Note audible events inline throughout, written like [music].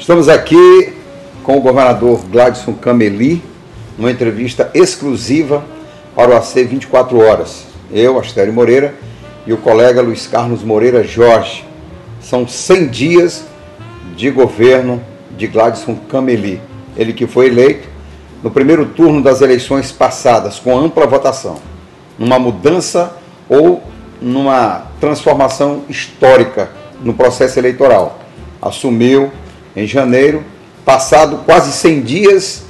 Estamos aqui com o governador Gladson Cameli, numa entrevista exclusiva para o AC 24 Horas. Eu, Astério Moreira, e o colega Luiz Carlos Moreira Jorge. São 100 dias de governo de Gladson Cameli. Ele que foi eleito no primeiro turno das eleições passadas, com ampla votação, numa mudança ou numa transformação histórica no processo eleitoral. Assumiu em janeiro, passado quase 100 dias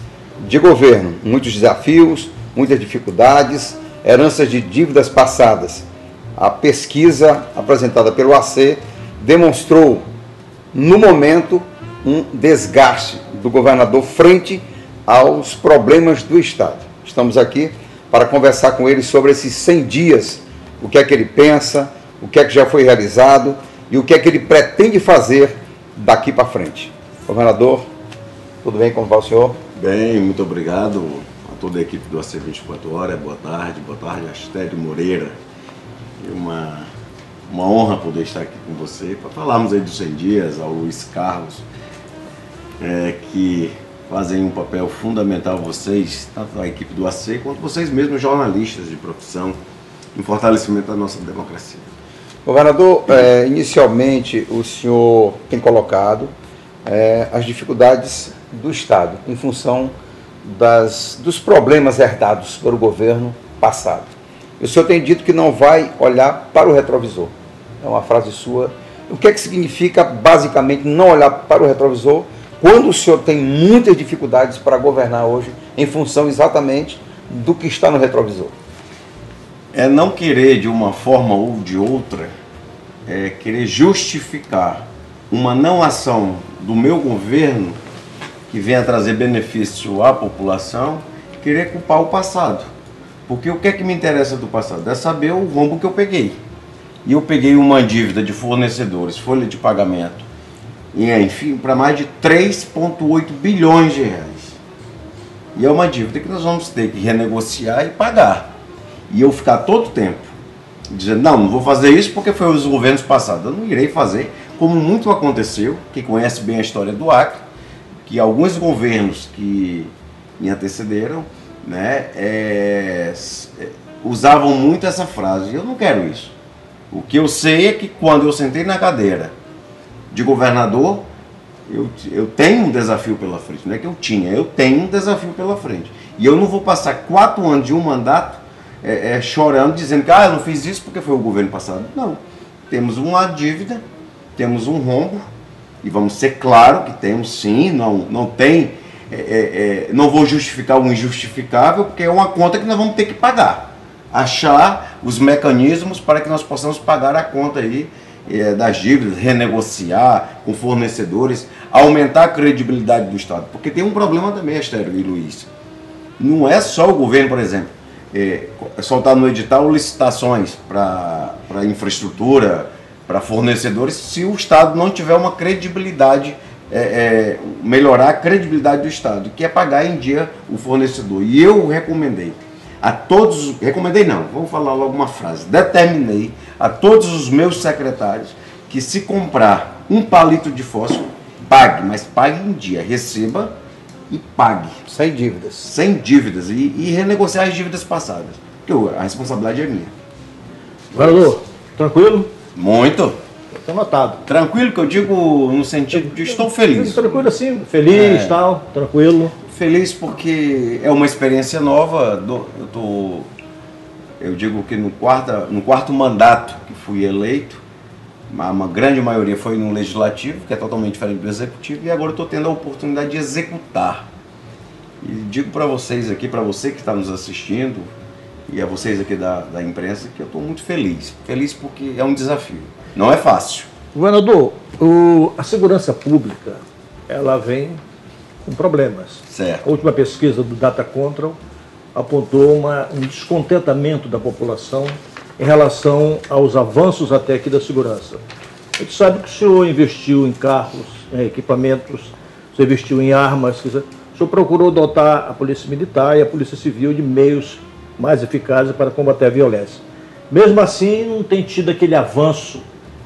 de governo, muitos desafios, muitas dificuldades, heranças de dívidas passadas. A pesquisa apresentada pelo AC demonstrou, no momento, um desgaste do governador frente aos problemas do Estado. Estamos aqui para conversar com ele sobre esses 100 dias, o que é que ele pensa, o que é que já foi realizado e o que é que ele pretende fazer daqui para frente. Governador, tudo bem? Como vai o senhor? Bem, muito obrigado a toda a equipe do AC 24 Horas. Boa tarde, boa tarde, Astério Moreira. É uma, uma honra poder estar aqui com você para falarmos aí dos 100 dias, ao Luiz Carlos, é, que fazem um papel fundamental vocês, tanto a equipe do AC, quanto vocês mesmos, jornalistas de profissão, em fortalecimento da nossa democracia. Governador, é, inicialmente o senhor tem colocado é, as dificuldades do Estado em função das, dos problemas herdados pelo governo passado. O senhor tem dito que não vai olhar para o retrovisor. É uma frase sua. O que é que significa, basicamente, não olhar para o retrovisor quando o senhor tem muitas dificuldades para governar hoje em função exatamente do que está no retrovisor? é não querer de uma forma ou de outra é querer justificar uma não ação do meu governo que venha trazer benefício à população, querer culpar o passado. Porque o que é que me interessa do passado? É saber o rombo que eu peguei. E eu peguei uma dívida de fornecedores, folha de pagamento, e enfim, para mais de 3,8 bilhões de reais. E é uma dívida que nós vamos ter que renegociar e pagar e eu ficar todo tempo dizendo, não, não vou fazer isso porque foi os governos passados. Eu não irei fazer, como muito aconteceu, que conhece bem a história do Acre, que alguns governos que me antecederam né, é, é, usavam muito essa frase. Eu não quero isso. O que eu sei é que quando eu sentei na cadeira de governador, eu, eu tenho um desafio pela frente. Não é que eu tinha, eu tenho um desafio pela frente. E eu não vou passar quatro anos de um mandato é, é, chorando, dizendo que ah, eu não fiz isso porque foi o governo passado. Não. Temos uma dívida, temos um rombo, e vamos ser claro que temos sim, não, não tem. É, é, é, não vou justificar o injustificável, porque é uma conta que nós vamos ter que pagar. Achar os mecanismos para que nós possamos pagar a conta aí é, das dívidas, renegociar com fornecedores, aumentar a credibilidade do Estado. Porque tem um problema também, Estéreo e Luiz. Não é só o governo, por exemplo é, soltar no edital licitações para infraestrutura, para fornecedores, se o Estado não tiver uma credibilidade, é, é, melhorar a credibilidade do Estado, que é pagar em dia o fornecedor. E eu recomendei a todos, recomendei não, vou falar logo uma frase, determinei a todos os meus secretários que se comprar um palito de fósforo, pague, mas pague em dia, receba e pague. Sem dívidas. Sem dívidas. E, e renegociar as dívidas passadas. Porque a responsabilidade é minha. Valor, tranquilo? Muito. Está notado. Tranquilo que eu digo no sentido de estou feliz. Tranquilo assim, feliz, é. tal, tranquilo. Feliz porque é uma experiência nova. Eu tô, eu digo que no quarto, no quarto mandato que fui eleito, uma grande maioria foi no legislativo, que é totalmente diferente do executivo, e agora estou tendo a oportunidade de executar. E digo para vocês aqui, para você que está nos assistindo, e a vocês aqui da, da imprensa, que eu estou muito feliz. Feliz porque é um desafio. Não é fácil. Governador, o, a segurança pública, ela vem com problemas. Certo. A última pesquisa do Data Control apontou uma, um descontentamento da população em relação aos avanços até aqui da segurança. A gente sabe que o senhor investiu em carros, em equipamentos, o senhor investiu em armas, o senhor procurou dotar a Polícia Militar e a Polícia Civil de meios mais eficazes para combater a violência. Mesmo assim, não tem tido aquele avanço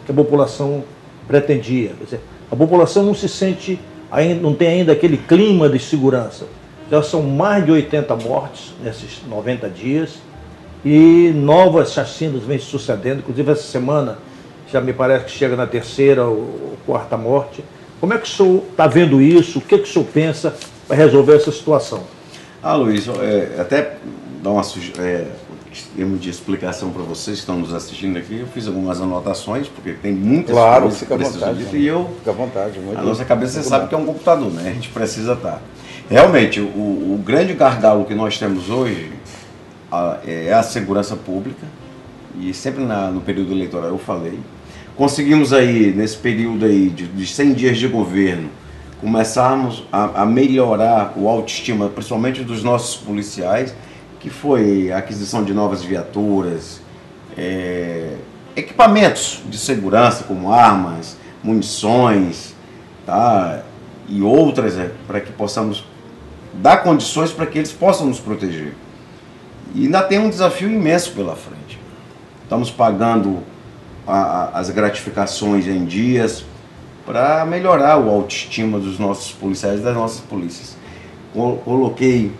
que a população pretendia. Dizer, a população não se sente ainda, não tem ainda aquele clima de segurança. Já são mais de 80 mortes nesses 90 dias e novas chacinas vêm se sucedendo. Inclusive, essa semana já me parece que chega na terceira ou quarta morte. Como é que o senhor está vendo isso? O que, que o senhor pensa para resolver essa situação? Ah, Luiz, é, até dar uma é, termos de explicação para vocês que estão nos assistindo aqui, eu fiz algumas anotações, porque tem muitas claro, coisas fica à vontade, dito, e eu, fica à vontade. a nossa cabeça você sabe que é um computador, né? A gente precisa estar. Realmente, o, o grande gargalo que nós temos hoje a, é a segurança pública, e sempre na, no período eleitoral eu falei. Conseguimos aí, nesse período aí de, de 100 dias de governo, começarmos a, a melhorar o autoestima, principalmente dos nossos policiais, que foi a aquisição de novas viaturas, é, equipamentos de segurança como armas, munições, tá? e outras é, para que possamos dar condições para que eles possam nos proteger. E ainda tem um desafio imenso pela frente. Estamos pagando a, a, as gratificações em dias para melhorar o autoestima dos nossos policiais e das nossas polícias. Coloquei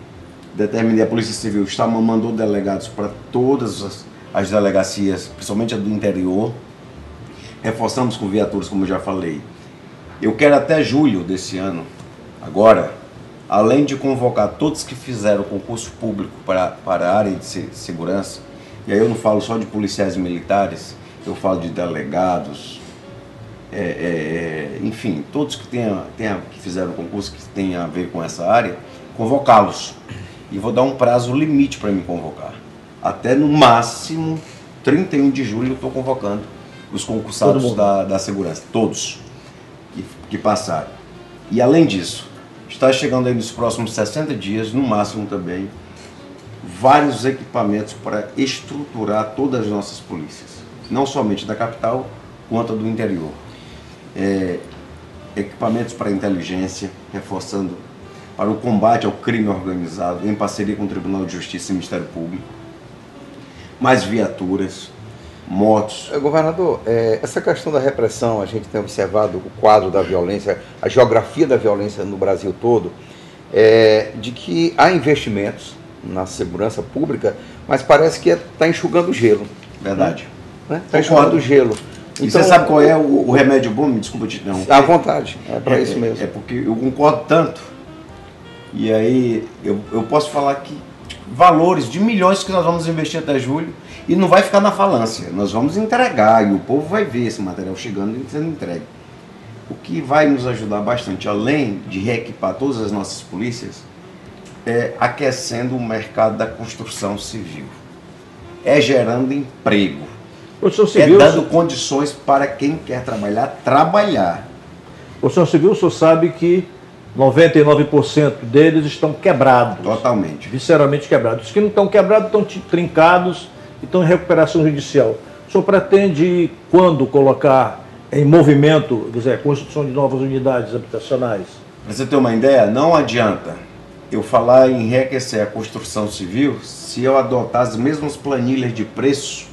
determinei a Polícia Civil está mandou delegados para todas as, as delegacias, principalmente a do interior. Reforçamos com viaturas, como eu já falei. Eu quero até julho desse ano, agora, além de convocar todos que fizeram concurso público para, para a área de segurança, e aí eu não falo só de policiais militares, eu falo de delegados, é, é, é enfim, todos que, tenha, tenha, que fizeram concurso que tenha a ver com essa área, convocá-los e vou dar um prazo limite para me convocar. Até no máximo 31 de julho eu estou convocando os concursados da, da segurança, todos que, que passaram. E além disso, está chegando aí nos próximos 60 dias, no máximo também, vários equipamentos para estruturar todas as nossas polícias, não somente da capital, quanto do interior. É, equipamentos para inteligência, reforçando para o combate ao crime organizado, em parceria com o Tribunal de Justiça e Ministério Público. Mais viaturas, motos. Eh, governador, é, essa questão da repressão, a gente tem observado o quadro da violência, a geografia da violência no Brasil todo, é, de que há investimentos na segurança pública, mas parece que está enxugando gelo. Verdade. Está né? Tá enxugando gelo. Então, e você sabe qual é o, o remédio bom? Me desculpa te não. À vontade, é para é, isso mesmo. É porque eu concordo tanto e aí eu, eu posso falar que valores de milhões que nós vamos investir até julho e não vai ficar na falância. Nós vamos entregar e o povo vai ver esse material chegando e sendo entregue. O que vai nos ajudar bastante, além de reequipar todas as nossas polícias, é aquecendo o mercado da construção civil. É gerando emprego. Civil, é dando condições para quem quer trabalhar, trabalhar. O senhor civil, o senhor sabe que 99% deles estão quebrados. Totalmente. Visceralmente quebrados. Os que não estão quebrados estão trincados e estão em recuperação judicial. O senhor pretende, quando colocar em movimento, quer dizer, a construção de novas unidades habitacionais? Para você ter uma ideia, não adianta eu falar em enriquecer a construção civil se eu adotar as mesmas planilhas de preço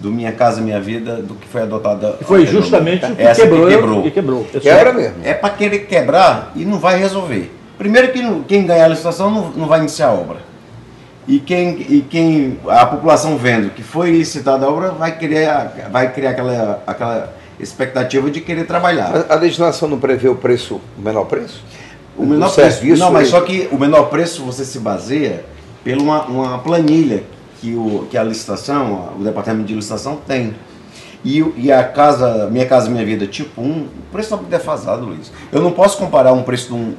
do Minha Casa Minha Vida do que foi adotada. E foi justamente o que Essa quebrou. Que quebrou. Que quebrou. Quebra mesmo. É para querer quebrar e não vai resolver. Primeiro que quem ganhar a licitação não, não vai iniciar a obra. E quem, e quem a população vendo que foi licitada a obra vai querer vai criar aquela, aquela expectativa de querer trabalhar. A, a legislação não prevê o preço, o menor preço? O menor preço. Não, mas só que o menor preço você se baseia pela uma, uma planilha que, o, que a licitação, o departamento de licitação tem. E, e a casa, Minha Casa Minha Vida tipo 1, o preço está defasado, Luiz. Eu não posso comparar um preço um,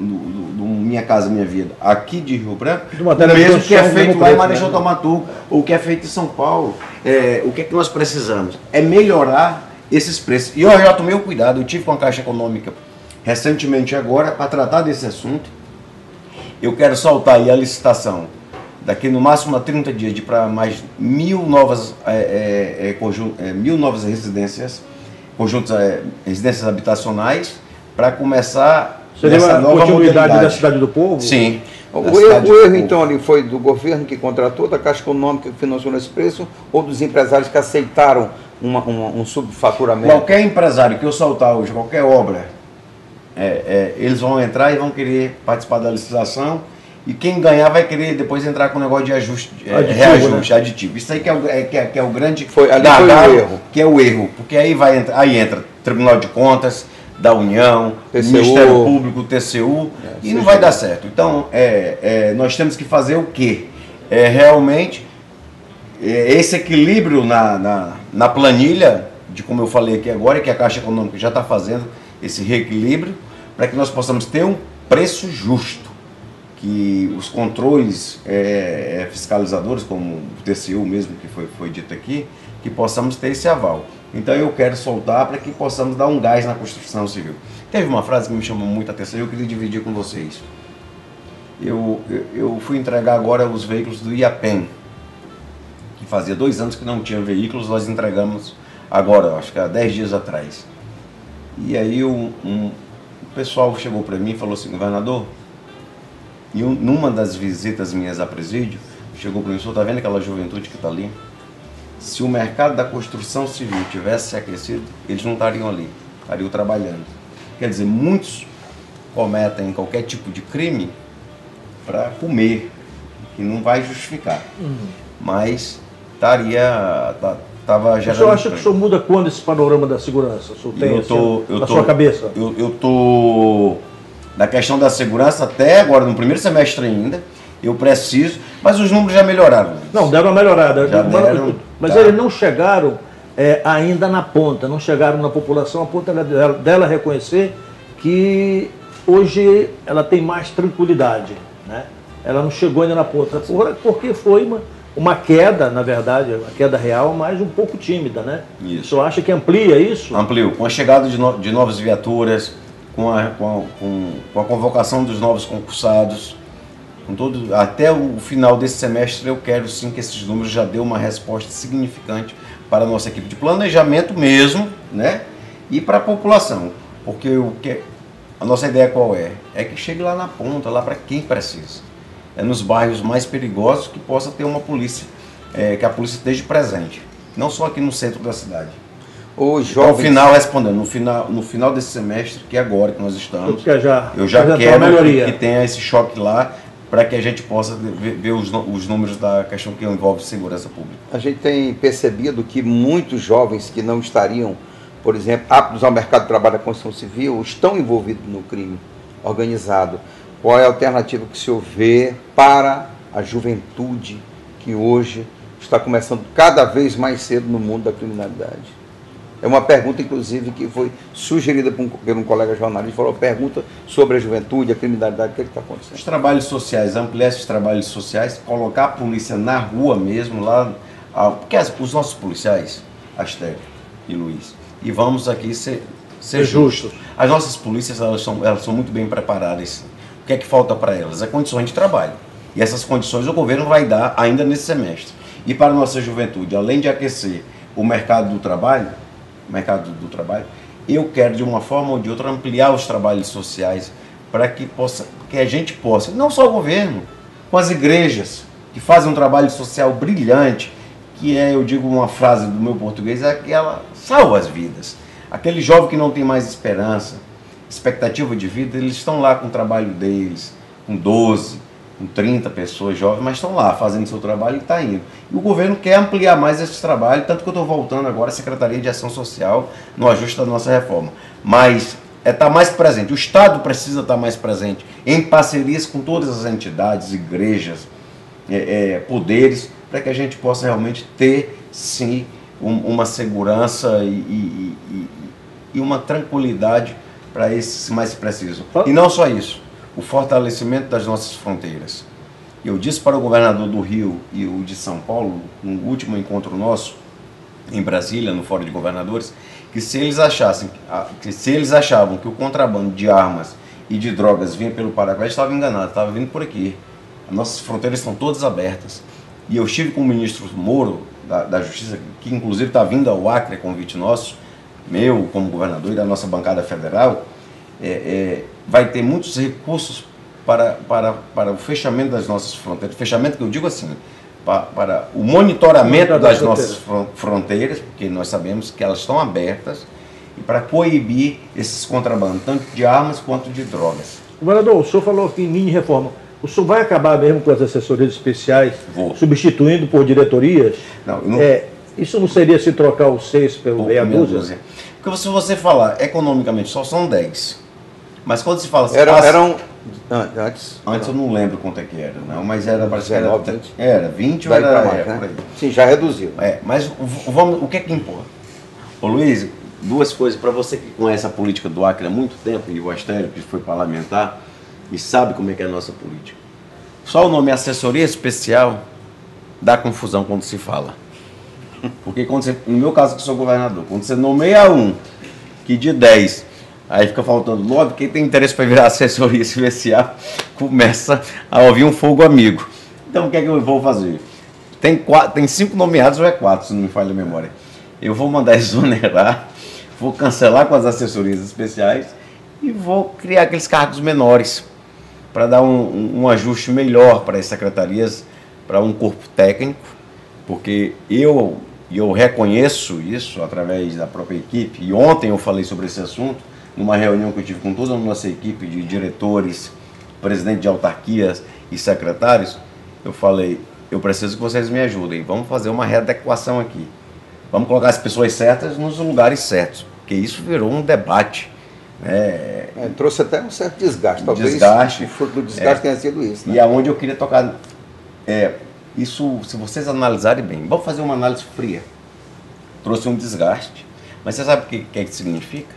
de um Minha Casa Minha Vida aqui de Rio Branco, o mesmo que é feito lá em Marechal né? Tomatu, ou que é feito em São Paulo. É, o que é que nós precisamos? É melhorar esses preços. E eu já tomei o cuidado, eu tive com a Caixa Econômica recentemente agora para tratar desse assunto. Eu quero soltar aí a licitação daqui no máximo a 30 dias de para mais mil novas, é, é, é é, mil novas residências, conjuntos, é, residências habitacionais, para começar Seria essa nova continuidade da cidade do povo? Sim. O, erro, o erro então ali foi do governo que contratou, da Caixa Econômica que financiou esse preço, ou dos empresários que aceitaram uma, uma, um subfaturamento? Qualquer empresário que eu soltar hoje, qualquer obra é, é, eles vão entrar e vão querer participar da licitação e quem ganhar vai querer depois entrar com o negócio de ajuste, é, aditivo, reajuste, né? aditivo. Isso aí que é o, é, que é, que é o grande foi, foi o erro. que é o erro, porque aí vai aí entra Tribunal de Contas da União, TCU, Ministério Público, TCU é, e não vai dar certo. Então é, é, nós temos que fazer o quê? É realmente é, esse equilíbrio na, na, na planilha de como eu falei aqui agora, que a Caixa Econômica já está fazendo esse reequilíbrio para que nós possamos ter um preço justo que os controles é, é fiscalizadores, como o TCU mesmo que foi, foi dito aqui, que possamos ter esse aval. Então eu quero soltar para que possamos dar um gás na construção civil. Teve uma frase que me chamou muita atenção e eu queria dividir com vocês. Eu, eu, fui entregar agora os veículos do IAPEN, que fazia dois anos que não tinha veículos, nós entregamos agora, acho que há dez dias atrás. E aí um, um o pessoal chegou para mim e falou assim, governador, e um, numa das visitas minhas a presídio, chegou para mim, senhor está vendo aquela juventude que está ali? Se o mercado da construção civil tivesse se aquecido, eles não estariam ali, estariam trabalhando. Quer dizer, muitos cometem qualquer tipo de crime para comer, que não vai justificar. Uhum. Mas estaria. Tava gerando. O senhor acha que o senhor muda quando esse panorama da segurança? O senhor tem eu tô, assim, eu na tô, sua cabeça? Eu estou da questão da segurança até agora, no primeiro semestre ainda, eu preciso, mas os números já melhoraram. Não, deram uma melhorada. Já deram, mas tá. eles não chegaram é, ainda na ponta, não chegaram na população a ponta dela, dela reconhecer que hoje ela tem mais tranquilidade. Né? Ela não chegou ainda na ponta, porque foi uma, uma queda, na verdade, uma queda real, mas um pouco tímida, né? Isso. O senhor acha que amplia isso? Ampliou. Com a chegada de, no, de novas viaturas, com a, com, com, com a convocação dos novos concursados, com todo, até o final desse semestre eu quero sim que esses números já dêem uma resposta significante para a nossa equipe de planejamento mesmo, né? E para a população. Porque o que a nossa ideia qual é? É que chegue lá na ponta, lá para quem precisa. É nos bairros mais perigosos que possa ter uma polícia, é, que a polícia esteja presente. Não só aqui no centro da cidade. Os jovens... No final, respondendo, no final, no final desse semestre, que é agora que nós estamos, eu já, eu já quero que, que tenha esse choque lá para que a gente possa ver, ver os, os, números da questão que envolve segurança pública. A gente tem percebido que muitos jovens que não estariam, por exemplo, aptos ao mercado de trabalho da construção civil, estão envolvidos no crime organizado. Qual é a alternativa que o senhor vê para a juventude que hoje está começando cada vez mais cedo no mundo da criminalidade? É uma pergunta, inclusive, que foi sugerida por um, por um colega jornalista, falou, pergunta sobre a juventude, a criminalidade, o que é está acontecendo? Os trabalhos sociais, ampliar esses trabalhos sociais, colocar a polícia na rua mesmo, lá, porque as, os nossos policiais, Astério e Luiz, e vamos aqui ser, ser justos. As nossas polícias, elas são, elas são muito bem preparadas. O que é que falta para elas? É condições de trabalho. E essas condições o governo vai dar ainda nesse semestre. E para a nossa juventude, além de aquecer o mercado do trabalho, mercado do trabalho, eu quero de uma forma ou de outra ampliar os trabalhos sociais para que possa, que a gente possa, não só o governo, com as igrejas que fazem um trabalho social brilhante, que é, eu digo uma frase do meu português, é que ela salva as vidas. Aquele jovem que não tem mais esperança, expectativa de vida, eles estão lá com o trabalho deles, com 12, com 30 pessoas jovens, mas estão lá fazendo seu trabalho e está indo. E o governo quer ampliar mais esse trabalho, tanto que eu estou voltando agora à Secretaria de Ação Social no ajuste da nossa reforma. Mas é estar tá mais presente, o Estado precisa estar tá mais presente, em parcerias com todas as entidades, igrejas, é, é, poderes, para que a gente possa realmente ter, sim, um, uma segurança e, e, e, e uma tranquilidade para esses mais precisos. E não só isso o fortalecimento das nossas fronteiras. Eu disse para o governador do Rio e o de São Paulo, no último encontro nosso em Brasília, no Fórum de Governadores, que se eles achassem que se eles achavam que o contrabando de armas e de drogas vinha pelo Paraguai, estava enganado, estava vindo por aqui. As nossas fronteiras estão todas abertas. E eu estive com o ministro Moro da, da Justiça, que inclusive está vindo ao Acre, convite nosso, meu como governador e da nossa bancada federal, é, é, vai ter muitos recursos para, para, para o fechamento das nossas fronteiras. Fechamento que eu digo assim, para, para o monitoramento das, nossas fronteiras, porque nós sabemos que elas estão abertas e para coibir esses contrabandos, tanto de armas quanto de drogas. Governador, o senhor falou aqui em mini reforma. O senhor vai acabar mesmo com as assessorias especiais, Vou. substituindo por diretorias? Não, não- É, isso não seria se trocar o seis pelo meia dúzia? dúzia. Porque se você falar economicamente, só são 10. Mas quando se fala assim, Era, eram. ah, Antes. Antes eu não lembro quanto é que era, não, mas era parece que era, 19, 20. era 20 ou era, mais, por né? Sim, já reduziu. É, mas vamos, o que é que importa? Ô Luiz, duas coisas para você que conhece a política do Acre há muito tempo, e o Astério, que foi parlamentar, e sabe como é que é a nossa política. Só o nome assessoria especial dá confusão quando se fala. Porque quando você, no meu caso que sou governador, quando você nomeia um que de 10, aí fica faltando 9, quem tem interesse para virar assessoria especial começa a ouvir um fogo amigo. Então o que é que eu vou fazer? Tem, quatro, tem cinco nomeados ou é quatro, se não me falha a memória. Eu vou mandar [laughs] exonerar, vou cancelar com as assessorias especiais e vou criar aqueles cargos menores para dar um, um, ajuste melhor para as secretarias, para um corpo técnico, porque eu, eu reconheço isso através da própria equipe, e ontem eu falei sobre esse assunto, numa reunião que eu tive com toda a nossa equipe de diretores, presidente de autarquias e secretários, eu falei, eu preciso que vocês me ajudem, vamos fazer uma readequação aqui. Vamos colocar as pessoas certas nos lugares certos, porque isso virou um debate. Né? É, trouxe até um certo desgaste. Talvez Desgaste. o fruto do desgaste tenha sido isso. E Né? aonde eu queria tocar. É, isso, se vocês analisarem bem, vamos fazer uma análise fria. Trouxe um desgaste. Mas você sabe o que, que, é que significa?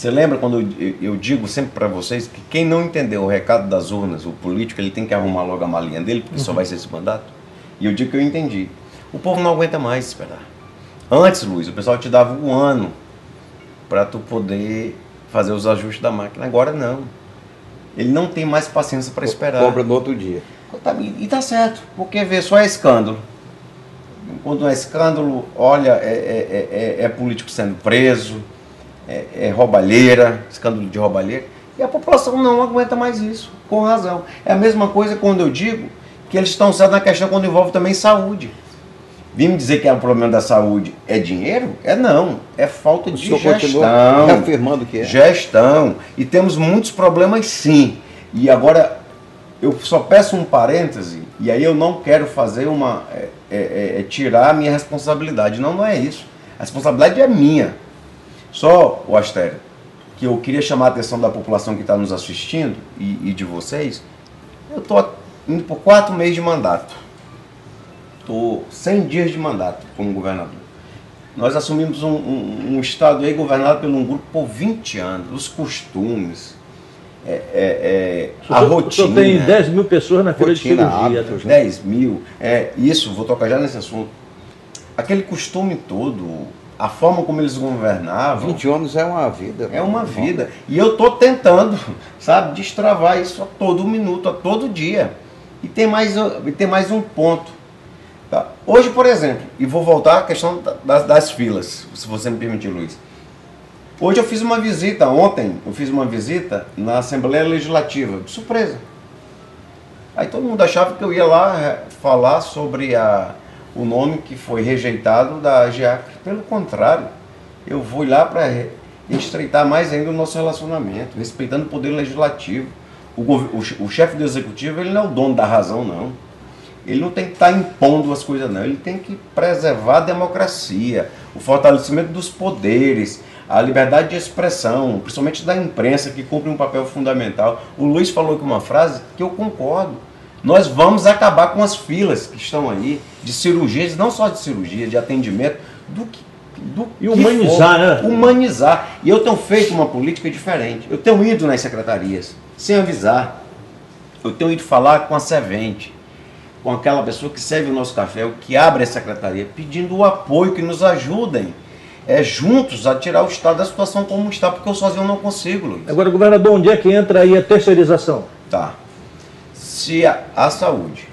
Você lembra quando eu, eu digo sempre para vocês que quem não entendeu o recado das urnas, o político, ele tem que arrumar logo a malinha dele, porque só vai ser esse mandato? E eu digo que eu entendi. O povo não aguenta mais esperar. Antes, Luiz, o pessoal te dava um ano para tu poder fazer os ajustes da máquina. Agora não. Ele não tem mais paciência para esperar. Compra no outro dia. Tá- E tá certo, porque vê, só é escândalo. Quando é escândalo, olha, é, é- é- é político sendo preso, é, é roubalheira, escândalo de roubalheira, e a população não aguenta mais isso, com razão. É a mesma coisa quando eu digo que eles estão certos na questão quando envolve também saúde. Vim me dizer que é o problema da saúde é dinheiro? É não, é falta O de gestão. reafirmando que é. Gestão. E temos muitos problemas sim. E agora, eu só peço um parêntese, e aí eu não quero fazer uma. é, é, é, é tirar a minha responsabilidade. Não, não é isso. A responsabilidade é minha. Só, o Astério, que eu queria chamar a atenção da população que está nos assistindo e, e de vocês. Eu estou indo por quatro meses de mandato. Estou 100 dias de mandato como governador. Nós assumimos um, um- um estado aí governado por um grupo por 20 anos. Os costumes, é, é, é, a rotina. senhor tem 10 mil pessoas na fila Rotina, de cirurgia. né? 10 mil, é, isso, vou tocar já nesse assunto. Aquele costume todo, a forma como eles governavam, 20 anos é uma vida. é uma vida. E eu tô tentando, [laughs] sabe, destravar isso a todo minuto, a todo dia. E tem mais, e tem mais um ponto. tá? Hoje, por exemplo, e vou voltar à questão da- das, das filas, se você me permitir, Luiz. Hoje eu fiz uma visita, ontem eu fiz uma visita na Assembleia Legislativa, de surpresa. Aí todo mundo achava que eu ia lá eh, falar sobre a, o nome que foi rejeitado da GEAC. Pelo contrário, eu vou lá para estreitar mais ainda o nosso relacionamento, respeitando o poder legislativo. O, o o chefe do executivo ele não é o dono da razão, não. Ele não tem que estar impondo as coisas, não. Ele tem que preservar a democracia, o fortalecimento dos poderes, a liberdade de expressão, principalmente da imprensa, que cumpre um papel fundamental. O Luiz falou aqui uma frase que eu concordo. Nós vamos acabar com as filas que estão aí, de cirurgias, não só de cirurgia, de atendimento, do que. Do E humanizar, for. né? Humanizar. E eu tenho feito uma política diferente. Eu tenho ido nas secretarias, sem avisar. Eu tenho ido falar com a servente, com aquela pessoa que serve o nosso café, o que abre a secretaria, pedindo o apoio, que nos ajudem é, juntos a tirar o Estado da situação como está, porque eu sozinho não consigo, Luiz. Agora, governador, onde é que entra aí a terceirização? Tá. Se a, a saúde,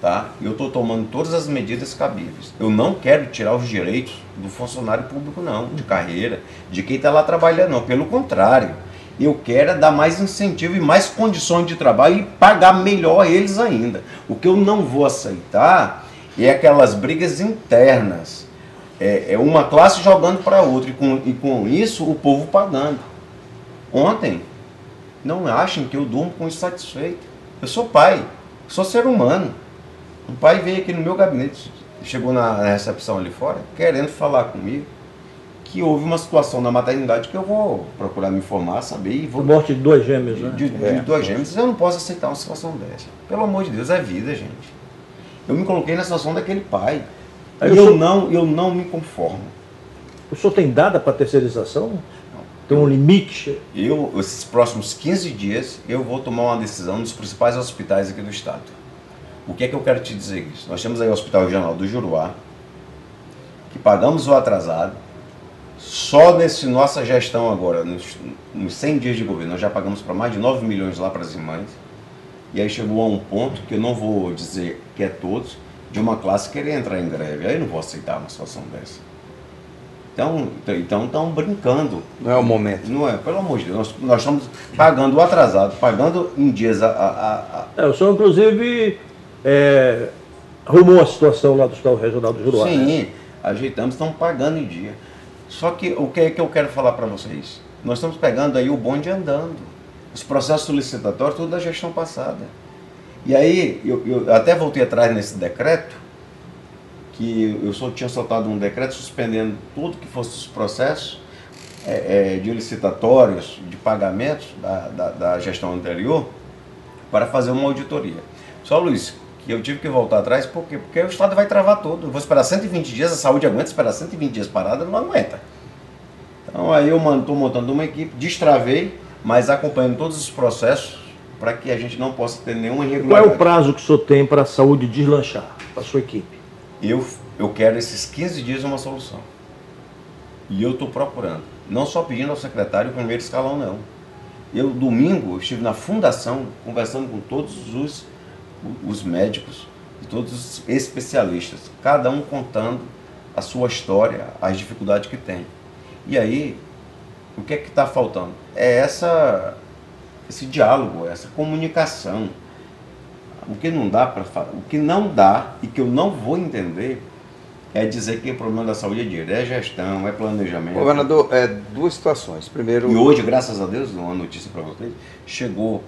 tá? Eu estou tomando todas as medidas cabíveis. Eu não quero tirar os direitos do funcionário público, não, de carreira, de quem está lá trabalhando, não. Pelo contrário, eu quero é dar mais incentivo e mais condições de trabalho e pagar melhor eles ainda. O que eu não vou aceitar é aquelas brigas internas. é, é uma classe jogando para outra e com, e com isso o povo pagando. Ontem, não achem que eu durmo com insatisfeito. Eu sou pai, sou ser humano. Um pai veio aqui no meu gabinete, chegou na recepção ali fora, querendo falar comigo que houve uma situação na maternidade que eu vou procurar me informar, saber e vou. Morte de dois gêmeos, né? De, de, é. de dois gêmeos, eu não posso aceitar uma situação dessa. Pelo amor de Deus, é vida, gente. Eu me coloquei na situação daquele pai. Aí e eu, sou... não, eu não me conformo. O senhor tem data para terceirização? Não. Tem um limite? Eu, esses próximos 15 dias, eu vou tomar uma decisão nos principais hospitais aqui do estado. O que é que eu quero te dizer isso? Nós temos aí o Hospital Regional do Juruá, que pagamos o atrasado, só nesse nossa gestão agora, nos, nos 100 dias de governo, nós já pagamos para mais de 9 milhões lá para as irmãs. E aí chegou a um ponto, que eu não vou dizer que é todos, de uma classe querer entrar em greve. Aí eu não vou aceitar uma situação dessa. Então, então estão brincando. Não é o momento. Não é, pelo amor de Deus. Nós, nós estamos pagando o atrasado, pagando em dias a. a, a... É, o senhor, inclusive, é, arrumou a situação lá do Hospital Regional do Juruá. Sim, né? ajeitamos, estamos pagando em dia. Só que o que é que eu quero falar para vocês? Nós estamos pegando aí o bonde andando. Os processos solicitatórios, tudo da gestão passada. E aí, eu, eu até voltei atrás nesse decreto, que eu só tinha soltado um decreto suspendendo tudo que fosse os processos é, é, de licitatórios, de pagamentos da, da, da, gestão anterior, para fazer uma auditoria. Só, Luiz, que eu tive que voltar atrás, por quê? Porque o Estado vai travar tudo. Eu vou esperar 120 dias, a saúde aguenta, esperar 120 dias parada, não aguenta. Então aí eu estou montando uma equipe, destravei, mas acompanhando todos os processos para que a gente não possa ter nenhuma irregularidade. Qual é o prazo que o senhor tem para a saúde deslanchar, para a sua equipe? Eu, eu quero esses 15 dias uma solução. E eu estou procurando. Não só pedindo ao secretário o primeiro escalão, não. Eu, domingo, estive na fundação conversando com todos os os médicos e todos os especialistas, cada um contando a sua história, as dificuldades que tem. E aí, o que é que está faltando? É essa, esse diálogo, essa comunicação. O que não dá para o que não dá e que eu não vou entender é dizer que o problema da saúde é dinheiro, é gestão, é planejamento. Governador, é duas situações. Primeiro. E hoje, graças a Deus, uma notícia para vocês, chegou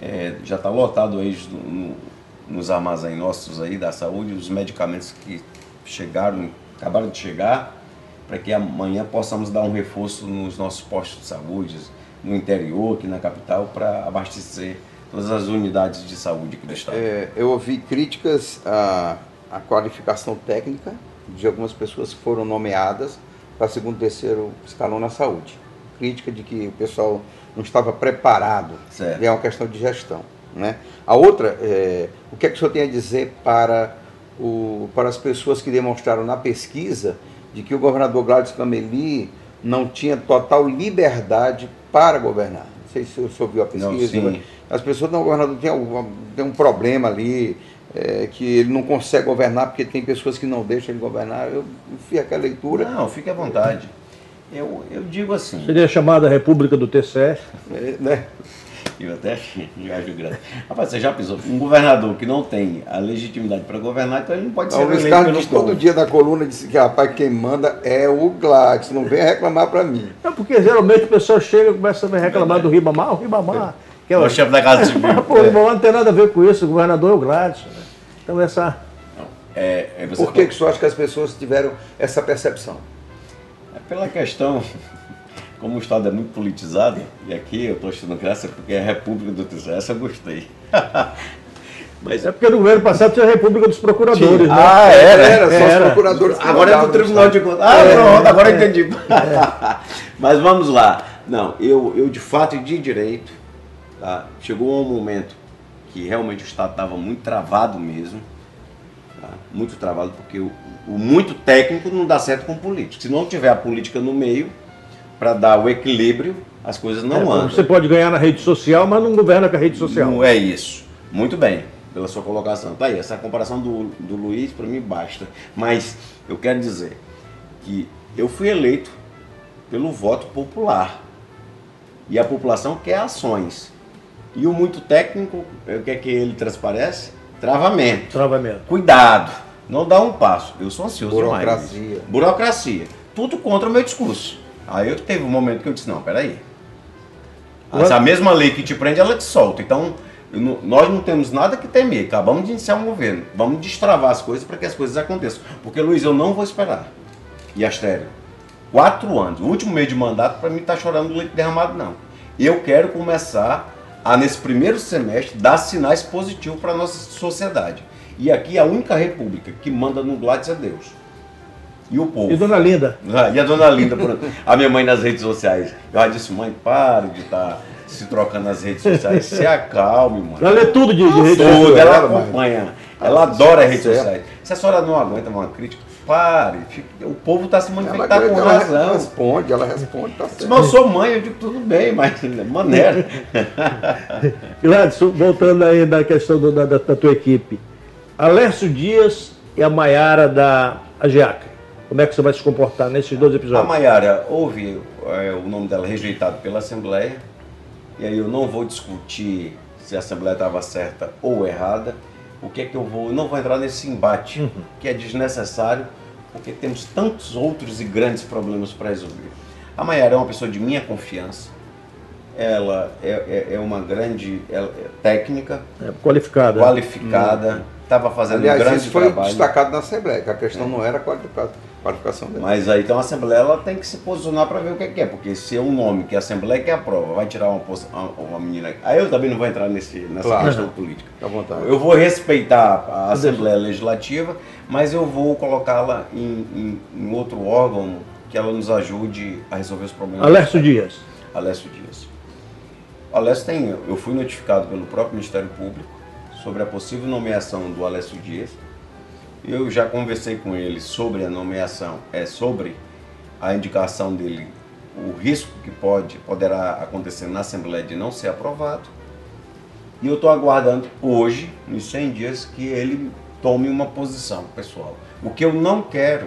é, já está lotado aí no, nos armazéns nossos aí da saúde, os medicamentos que chegaram, acabaram de chegar, para que amanhã possamos dar um reforço nos nossos postos de saúde, no interior, aqui na capital, para abastecer todas as unidades de saúde aqui do estado. É, eu ouvi críticas à, à qualificação técnica de algumas pessoas que foram nomeadas para segundo e terceiro escalão na saúde. Crítica de que o pessoal não estava preparado. Certo. E é uma questão de gestão. Né? A outra, é, o que é que o senhor tem a dizer para, o, para as pessoas que demonstraram na pesquisa de que o governador Gladys Cameli não tinha total liberdade para governar? Não sei se o senhor viu a pesquisa. Não, as pessoas, não, o governador tem um, tem um problema ali, é, que ele não consegue governar porque tem pessoas que não deixam ele governar. Eu fiz aquela leitura. Não, fique à vontade. Eu, eu digo assim. Seria chamada República do TCE. É, né? Eu até acho [laughs] grande. Rapaz, você já pensou? Um governador que não tem a legitimidade para governar, então ele não pode ser Luiz Carlos todo dia na coluna disse que rapaz, quem manda é o Gladys, não vem reclamar para mim. É porque geralmente o pessoal chega e começa a reclamar do Ribamar, o Ribamar. Que é o, o chefe da Casa Civil. [laughs] Pô, o Ribamar não tem nada a ver com isso, o governador é o Gladys. Né? Então essa. É, é Por que, que você acha que as pessoas tiveram essa percepção? É pela questão como o Estado é muito politizado, e aqui eu estou estudando graça porque é a República do Tesouro, essa eu gostei. [laughs] Mas é porque no governo passado tinha a República dos Procuradores, né? Ah, era, era, só era. os procuradores. Agora é do Tribunal de Contas. Ah, é, pronto, agora é. entendi. É. [laughs] Mas vamos lá. Não, eu, eu de fato e de direito, tá? chegou um momento que realmente o Estado estava muito travado mesmo, tá? muito travado, porque o, o muito técnico não dá certo com o político. Se não tiver a política no meio, para dar o equilíbrio, as coisas não é, andam. Você pode ganhar na rede social, mas não governa com a rede social. Não é isso. Muito bem, pela sua colocação. Tá aí, essa comparação do, do Luiz para mim basta. Mas eu quero dizer que eu fui eleito pelo voto popular. E a população quer ações. E o muito técnico, o que é que ele transparece? Travamento. Travamento. Cuidado. Não dá um passo. Eu sou ansioso Burocracia. demais. Burocracia. Tudo contra o meu discurso. Aí eu teve um momento que eu disse, não, peraí. Essa mesma lei que te prende, ela te solta. Então, não- nós não temos nada que temer. Acabamos de iniciar um governo. Vamos destravar as coisas para que as coisas aconteçam. Porque, Luiz, eu não vou esperar. E Astério, quatro anos, o último mês de mandato, para mim tá chorando leite derramado, não. Eu quero começar a, nesse primeiro semestre, dar sinais positivos para a nossa sociedade. E aqui a única república que manda no Gladys é Deus. E o povo. E dona Linda? Ah, E a dona Linda, por- a minha mãe nas redes sociais. Eu já disse, mãe, pare de estar se trocando nas redes sociais. Se acalme, mãe. Ela lê tudo de, de rede Tudo, social. ela ela, acompanha. Ela adora tá as redes sociais. Se a senhora não aguenta uma crítica, pare. O povo está se Ela, manifestando com ela razão. responde, ela responde, tá certo. Mas eu sou mãe, eu digo tudo bem, mas maneira. [laughs] Gladson, voltando aí na questão do- da- da tua equipe. Alércio Dias e a Maiara da AGEAC. Como é que você vai se comportar nesses dois A episódios? Maiara, houve é, o nome dela rejeitado pela Assembleia, e aí eu não vou discutir se a Assembleia estava certa ou errada. O que é que eu vou. Eu não vou entrar nesse embate, que é desnecessário, porque temos tantos outros e grandes problemas para resolver. A Maiara é uma pessoa de minha confiança, ela é, é- é uma grande é técnica, É, qualificada. qualificada, estava fazendo Aliás, um grande isso foi trabalho. destacado na Assembleia, que a questão não era a qualifica- qualificação dele. Mas aí então a Assembleia ela tem que se posicionar para ver o que é que é, porque se é um nome que a Assembleia que aprova, vai tirar uma, uma, menina. Aí eu também não vou entrar nesse, nessa Claro. questão política. Fica à vontade. Eu vou respeitar a Assembleia Legislativa, mas eu vou colocá-la em, em- em outro órgão que ela nos ajude a resolver os problemas. Alércio Dias. Alessio Dias. Alessio tem, eu fui notificado pelo próprio Ministério Público sobre a possível nomeação do Alessio Dias. Eu já conversei com ele sobre a nomeação, é sobre a indicação dele, o risco que pode poderá acontecer na Assembleia de não ser aprovado. E eu estou aguardando hoje, nos 100 dias, que ele tome uma posição pessoal. O que eu não quero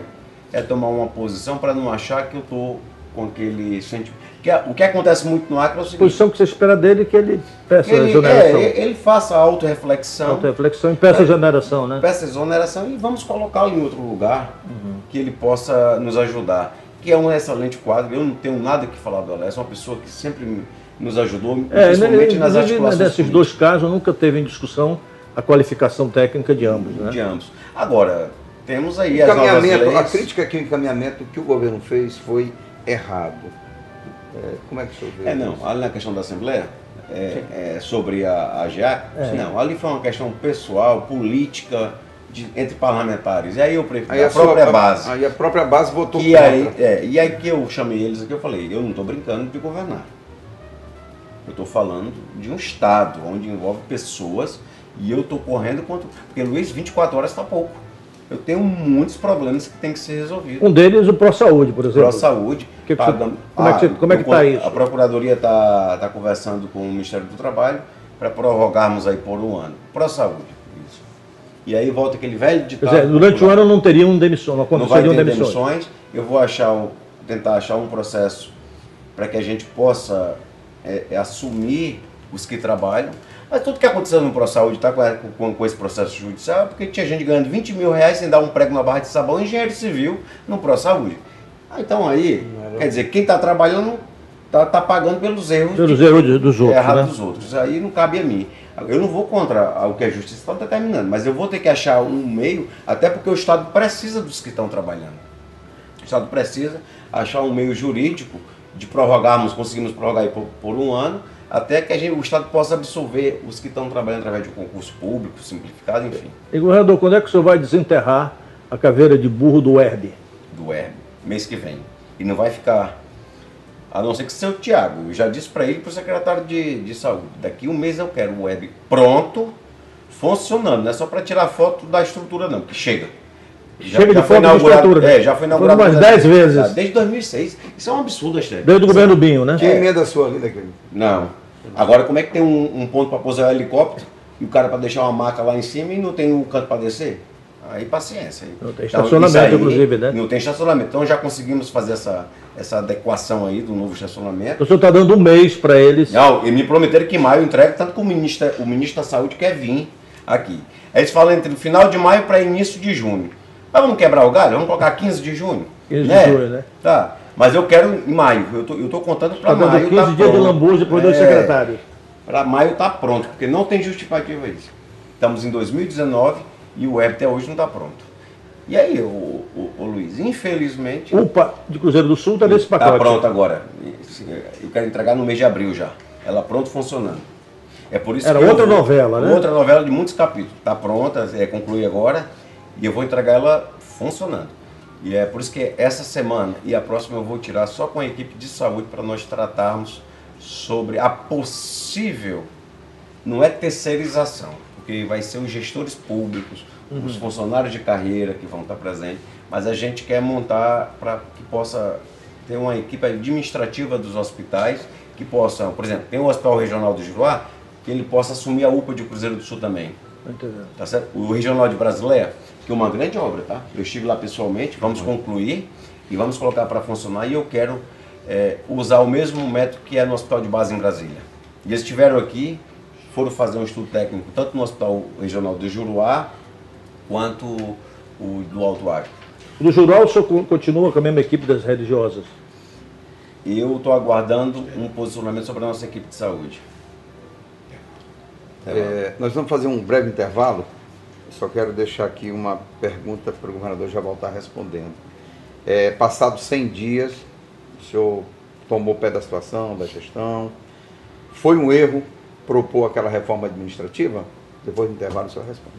é tomar uma posição para não achar que eu estou com aquele sentimento. Que a- o que acontece muito no Acre é o A seguinte: posição que você espera dele é que ele peça que ele, exoneração. é, ele faça a autorreflexão, Auto-reflexão e peça exoneração, né? peça exoneração e vamos colocá-lo em outro lugar Uhum. que ele possa nos ajudar. Que é um excelente quadro. Eu não tenho nada que falar do Alessio, é uma pessoa que sempre nos ajudou, É, principalmente nas inclusive, articulações nesses políticas. dois casos nunca teve em discussão a qualificação técnica de ambos, né? de ambos. Agora, temos aí as novas Encaminhamento, leis. a crítica é que o encaminhamento que o governo fez foi errado. É, como é que o senhor vê É, não, ali na questão da Assembleia, é, é, sobre a, a GEAC, É. não, ali foi uma questão pessoal, política, de- entre parlamentares. E aí eu prefiro Aí a, sua- própria base. Aí a própria base votou E contra. aí, é, e aí que eu chamei eles aqui, eu falei, eu não estou brincando de governar. Eu estou falando de um Estado, onde envolve pessoas, e eu estou correndo contra. Porque Luiz, 24 horas está pouco. Eu tenho muitos problemas que têm que ser resolvidos. Um deles, o Pró-Saúde, por exemplo. Para a saúde. Que que tá você- como é que você- como é que eu- tá isso? A Procuradoria está tá conversando com o Ministério do Trabalho para prorrogarmos aí por um ano. Para a saúde. Isso. E aí volta aquele velho Quer ditado. dizer, durante o popular. ano não teriam demissão, não não vai aconteceriam ter demissões. demissões. Eu vou achar, um- tentar achar um processo para que a gente possa é, é, assumir os que trabalham. Mas tudo que aconteceu no ProSaúde está com, com, com esse processo judicial, porque tinha gente ganhando 20 mil reais sem dar um prego na barra de sabão, engenheiro civil no ProSaúde. Ah, então aí, quer dizer, quem está trabalhando está tá pagando pelos erros Pelos de- erros de- dos outros, errado né? dos outros. Aí não cabe a mim. Eu não vou contra o que a justiça está determinando, mas eu vou ter que achar um meio, até porque o Estado precisa dos que estão trabalhando. O Estado precisa achar um meio jurídico de prorrogarmos, conseguimos prorrogar aí por, por um ano, até que a gente, o Estado possa absorver os que estão trabalhando através de um concurso público, simplificado, enfim, E governador, quando é que o senhor vai desenterrar a caveira de burro do Herb? do ERB, mês que vem. E não vai ficar, a não ser que seja o Tiago. Eu já disse para ele para o secretário de, de saúde, daqui um mês eu quero o web pronto, funcionando, não é só para tirar foto da estrutura não, que chega. Chega de foi foto de inaugurado- estrutura, né? É, já foi inaugurado. Foram umas 10 vezes. Desde 2006. Isso é um absurdo, Esther. Desde o governo Binho, né? Que emenda sua ali daquele? Não. Agora, como é que tem um, um ponto para pousar o helicóptero e o cara para deixar uma maca lá em cima e não tem um canto para descer? Aí paciência. Não tem Então, estacionamento, isso aí, inclusive, né? Não tem estacionamento. Então já conseguimos fazer essa, essa adequação aí do novo estacionamento. O senhor está dando um mês para eles. Não, e me prometeram que em maio eu entrego, tanto que o ministro, o ministro da Saúde quer vir aqui. Aí eles falam entre o final de maio para início de junho. Mas vamos quebrar o galho? Vamos colocar 15 de junho? 15 né? de junho, né? Tá. Mas eu quero em maio. Eu tô, eu tô contando para Está dando maio. 15 tá dias de lambuja para os dois É, secretários. Para maio tá pronto, porque não tem justificativa isso. Estamos em 2019 e o web até hoje não está pronto. E aí, o, o, o Luiz, infelizmente. UPA de Cruzeiro do Sul está nesse Está pacote. pronto agora. Eu quero entregar no mês de abril já. Ela pronto funcionando. É por isso Era que eu outra vou- novela, né? Outra novela de muitos capítulos. Está pronta, é, conclui agora e eu vou entregar ela funcionando. E é por isso que essa semana e a próxima eu vou tirar só com a equipe de saúde para nós tratarmos sobre a possível, não é terceirização, porque vai ser os gestores públicos, os funcionários de carreira que vão estar presentes, mas a gente quer montar para que possa ter uma equipe administrativa dos hospitais que possa, por exemplo, tem o Hospital Regional do Juruá, que ele possa assumir a UPA de Cruzeiro do Sul também. Entendendo? Tá certo? O Regional de Brasileia, que é uma grande obra, tá? Eu estive lá pessoalmente, vamos concluir e vamos colocar para funcionar e eu quero é, usar o mesmo método que é no Hospital de Base em Brasília. E eles estiveram aqui, foram fazer um estudo técnico tanto no Hospital Regional do Juruá quanto o do Alto Acre. Do Jural, o senhor co- continua com a mesma equipe das religiosas? Eu estou aguardando um posicionamento sobre a nossa equipe de saúde. É, nós vamos fazer um breve intervalo. Só quero deixar aqui uma pergunta para o governador já voltar respondendo. É, passados 100 dias, o senhor tomou pé da situação, da gestão. Foi um erro propor aquela reforma administrativa? Depois do intervalo, o senhor responde.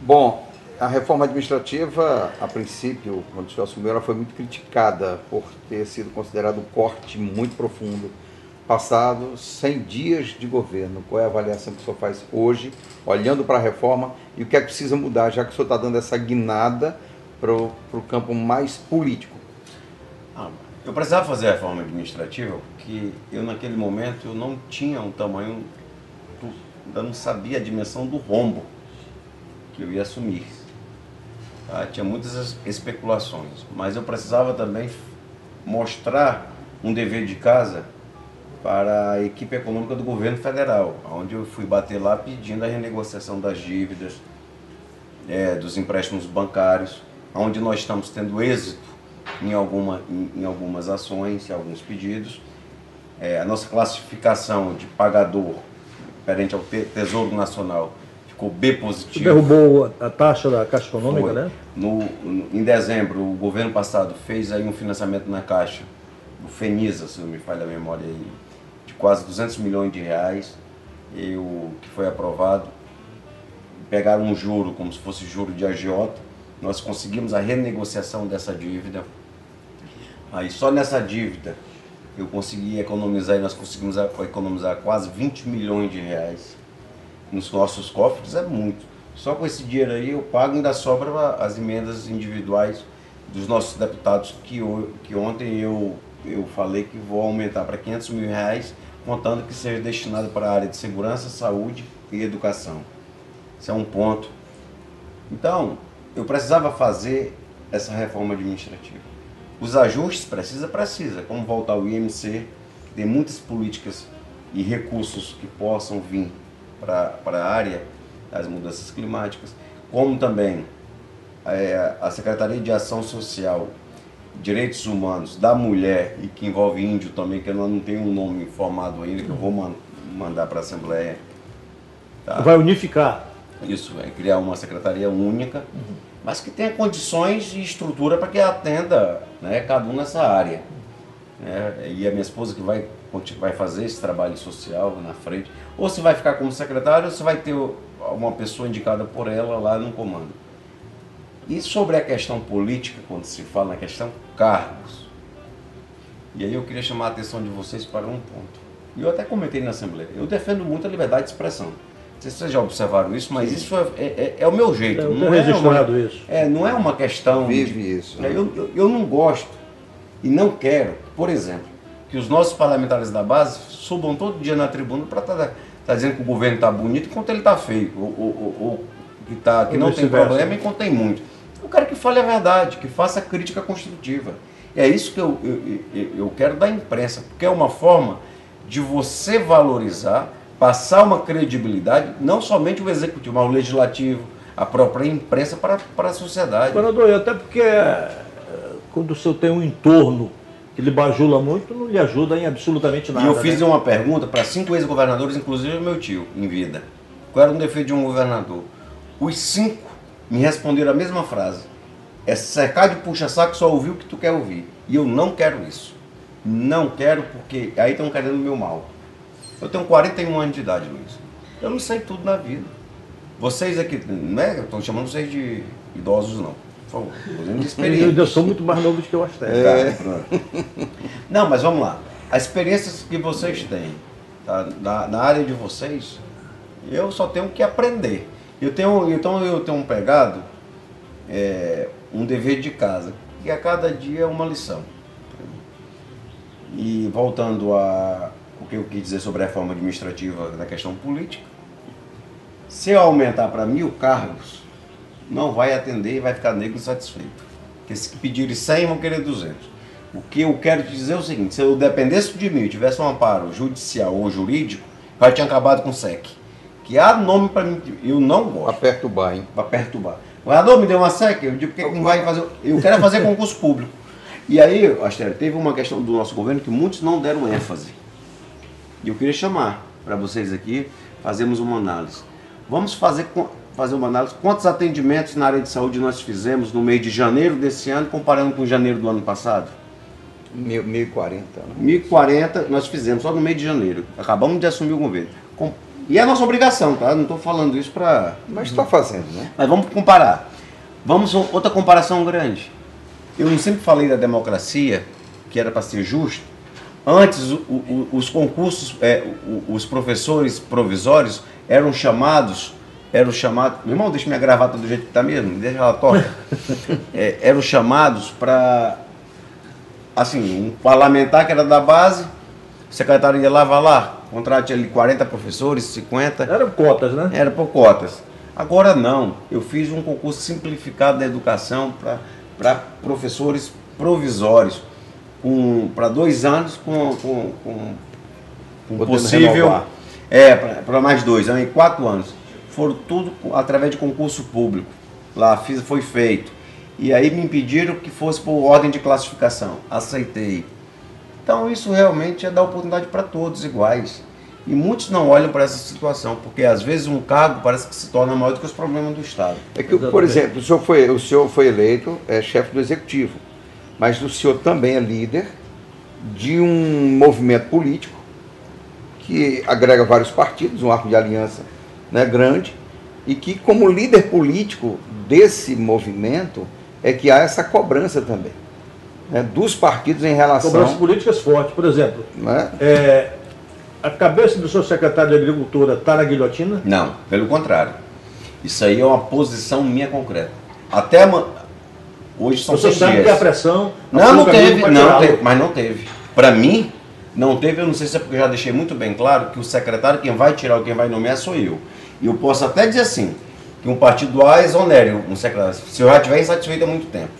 Bom, a reforma administrativa, a princípio, quando o senhor assumiu, ela foi muito criticada por ter sido considerado um corte muito profundo. Passados 100 dias de governo, qual é a avaliação que o senhor faz hoje, olhando para a reforma, e o que é que precisa mudar, já que o senhor está dando essa guinada para o campo mais político? Ah, eu precisava fazer a reforma administrativa porque eu naquele momento eu não tinha um tamanho, ainda não sabia a dimensão do rombo que eu ia assumir. Tá? Tinha muitas es- especulações, mas eu precisava também mostrar um dever de casa para a equipe econômica do governo federal, onde eu fui bater lá pedindo a renegociação das dívidas, é, dos empréstimos bancários, onde nós estamos tendo êxito em, alguma, em, em algumas ações, em alguns pedidos. É, a nossa classificação de pagador perante ao Te- Tesouro Nacional ficou B positivo. derrubou a, taxa da Caixa Econômica, Foi. né? No, no- em dezembro, o governo passado fez aí um financiamento na Caixa, do FENISA, se não me falha a memória aí, de quase 200 milhões de reais, eu, que foi aprovado. Pegaram um juro, como se fosse juro de agiota, nós conseguimos a renegociação dessa dívida. Aí só nessa dívida eu consegui economizar, e nós conseguimos economizar quase 20 milhões de reais nos nossos cofres é muito. Só com esse dinheiro aí eu pago ainda sobra as emendas individuais dos nossos deputados que, o- que ontem eu, eu falei que vou aumentar para 500 mil reais, contando que seja destinado para a área de segurança, saúde e educação. Esse é um ponto. Então, eu precisava fazer essa reforma administrativa. Os ajustes precisa, precisa, como voltar ao IMC, tem muitas políticas e recursos que possam vir para a área das mudanças climáticas, como também é, a Secretaria de Ação Social, Direitos Humanos da Mulher, e que envolve índio também, que eu não tenho um nome formado ainda, que eu vou man- mandar para a Assembleia. Tá? Vai unificar. Isso, é criar uma secretaria única, mas que tenha condições e estrutura para que atenda né, cada um nessa área. né? E a minha esposa que vai, vai fazer esse trabalho social na frente, ou se vai ficar como secretária, ou se vai ter uma pessoa indicada por ela lá no comando. E sobre a questão política, quando se fala na questão cargos, e aí eu queria chamar a atenção de vocês para um ponto. E eu até comentei na Assembleia, eu defendo muito a liberdade de expressão. Não sei se vocês já observaram isso, mas isso é, é- é- é o meu jeito. Eu não tenho é registrado uma, isso. É, não é uma questão. de- Vive isso. né? é, Eu, eu, eu não gosto e não quero, por exemplo, que os nossos parlamentares da base subam todo dia na tribuna para estar dizendo que o governo está bonito enquanto ele está feio, ou, ou- ou- que, tá, que não tem problema enquanto tem muito. Eu quero que fale a verdade, que faça crítica construtiva. É isso que eu, eu, eu quero da imprensa, porque é uma forma de você valorizar, passar uma credibilidade, não somente o executivo, mas o legislativo, a própria imprensa para, para a sociedade. Governador, até porque é, quando o senhor tem um entorno que lhe bajula muito, não lhe ajuda em absolutamente nada. E eu fiz né? uma pergunta para cinco ex-governadores, inclusive meu tio, em vida. Qual era um defeito de um governador? Os cinco me responderam a mesma frase. É cercar de puxa-saco só ouvir o que tu quer ouvir. E eu não quero isso. Não quero porque aí estão querendo o meu mal. Eu tenho 41 anos de idade, Luiz. Eu não sei tudo na vida. Vocês aqui, não é? Eu estou chamando vocês de idosos, não. Por favor. Tô de experiência. Eu, eu sou muito mais novo do que o Astério. É. Não, mas vamos lá. As experiências que vocês têm tá, na, na, área de vocês, eu só tenho que aprender. Eu tenho, então eu tenho um pegado, é, um dever de casa, que a cada dia é uma lição. E voltando a o que eu quis dizer sobre a reforma administrativa da questão política, se eu aumentar para mil cargos, não vai atender e vai ficar negro insatisfeito. Porque se pedirem 100, vão querer 200. O que eu quero te dizer é o seguinte: se eu dependesse de mim, tivesse um amparo judicial ou jurídico, eu tinha acabado com o SEC. Que há nome para mim, eu não gosto. Para perturbar, hein? Para perturbar. O governador me deu uma SEC, eu digo, por que não vai fazer? Eu quero fazer concurso público. E aí, Astério, teve uma questão do nosso governo que muitos não deram ênfase. E eu queria chamar para vocês aqui, fazermos uma análise. Vamos fazer, fazer uma análise. Quantos atendimentos na área de saúde nós fizemos no mês de janeiro desse ano, comparando com janeiro do ano passado? 1040. Né? 1040 nós fizemos só no mês de janeiro. Acabamos de assumir o governo. E é a nossa obrigação, tá? Não estou falando isso para. Mas está fazendo, né? Mas vamos comparar. Vamos outra comparação grande. Eu sempre falei da democracia, que era para ser justo. Antes, o, o, os concursos, é, os professores provisórios eram chamados, eram chamados, meu irmão, deixa minha gravata do jeito que está mesmo, deixa ela torta. [laughs] é, eram chamados para, assim, um parlamentar que era da base, o secretário ia lá, vai lá, contrate ali 40 professores, 50. Eram cotas, né? Era por cotas. Agora não, eu fiz um concurso simplificado da educação para professores provisórios para dois anos com, com, com, com possível. Renovar. É, para mais dois, em quatro anos. Foram tudo através de concurso público. Lá fiz, foi feito. E aí me impediram que fosse por ordem de classificação. Aceitei. Então isso realmente é dar oportunidade para todos iguais. E muitos não olham para essa situação, porque às vezes um cargo parece que se torna maior do que os problemas do Estado. É que, por exemplo, o senhor foi, o senhor foi eleito é, chefe do executivo mas o senhor também é líder de um movimento político que agrega vários partidos, um arco de aliança né, grande, e que, como líder político desse movimento, é que há essa cobrança também. Né, dos partidos em relação. Cobranças políticas fortes, por exemplo. Né? É, a cabeça do seu secretário de Agricultura está na guilhotina? Não, pelo contrário. Isso aí é uma posição minha concreta. Até, Hoje são Você sabe dias. que a pressão. Não, não teve, não teve, mas não teve. Para mim, não teve, eu não sei se é porque eu já deixei muito bem claro que o secretário, quem vai tirar ou quem vai nomear sou eu. E eu posso até dizer assim, que um partido A exonere um secretário, se eu já estiver insatisfeito há muito tempo.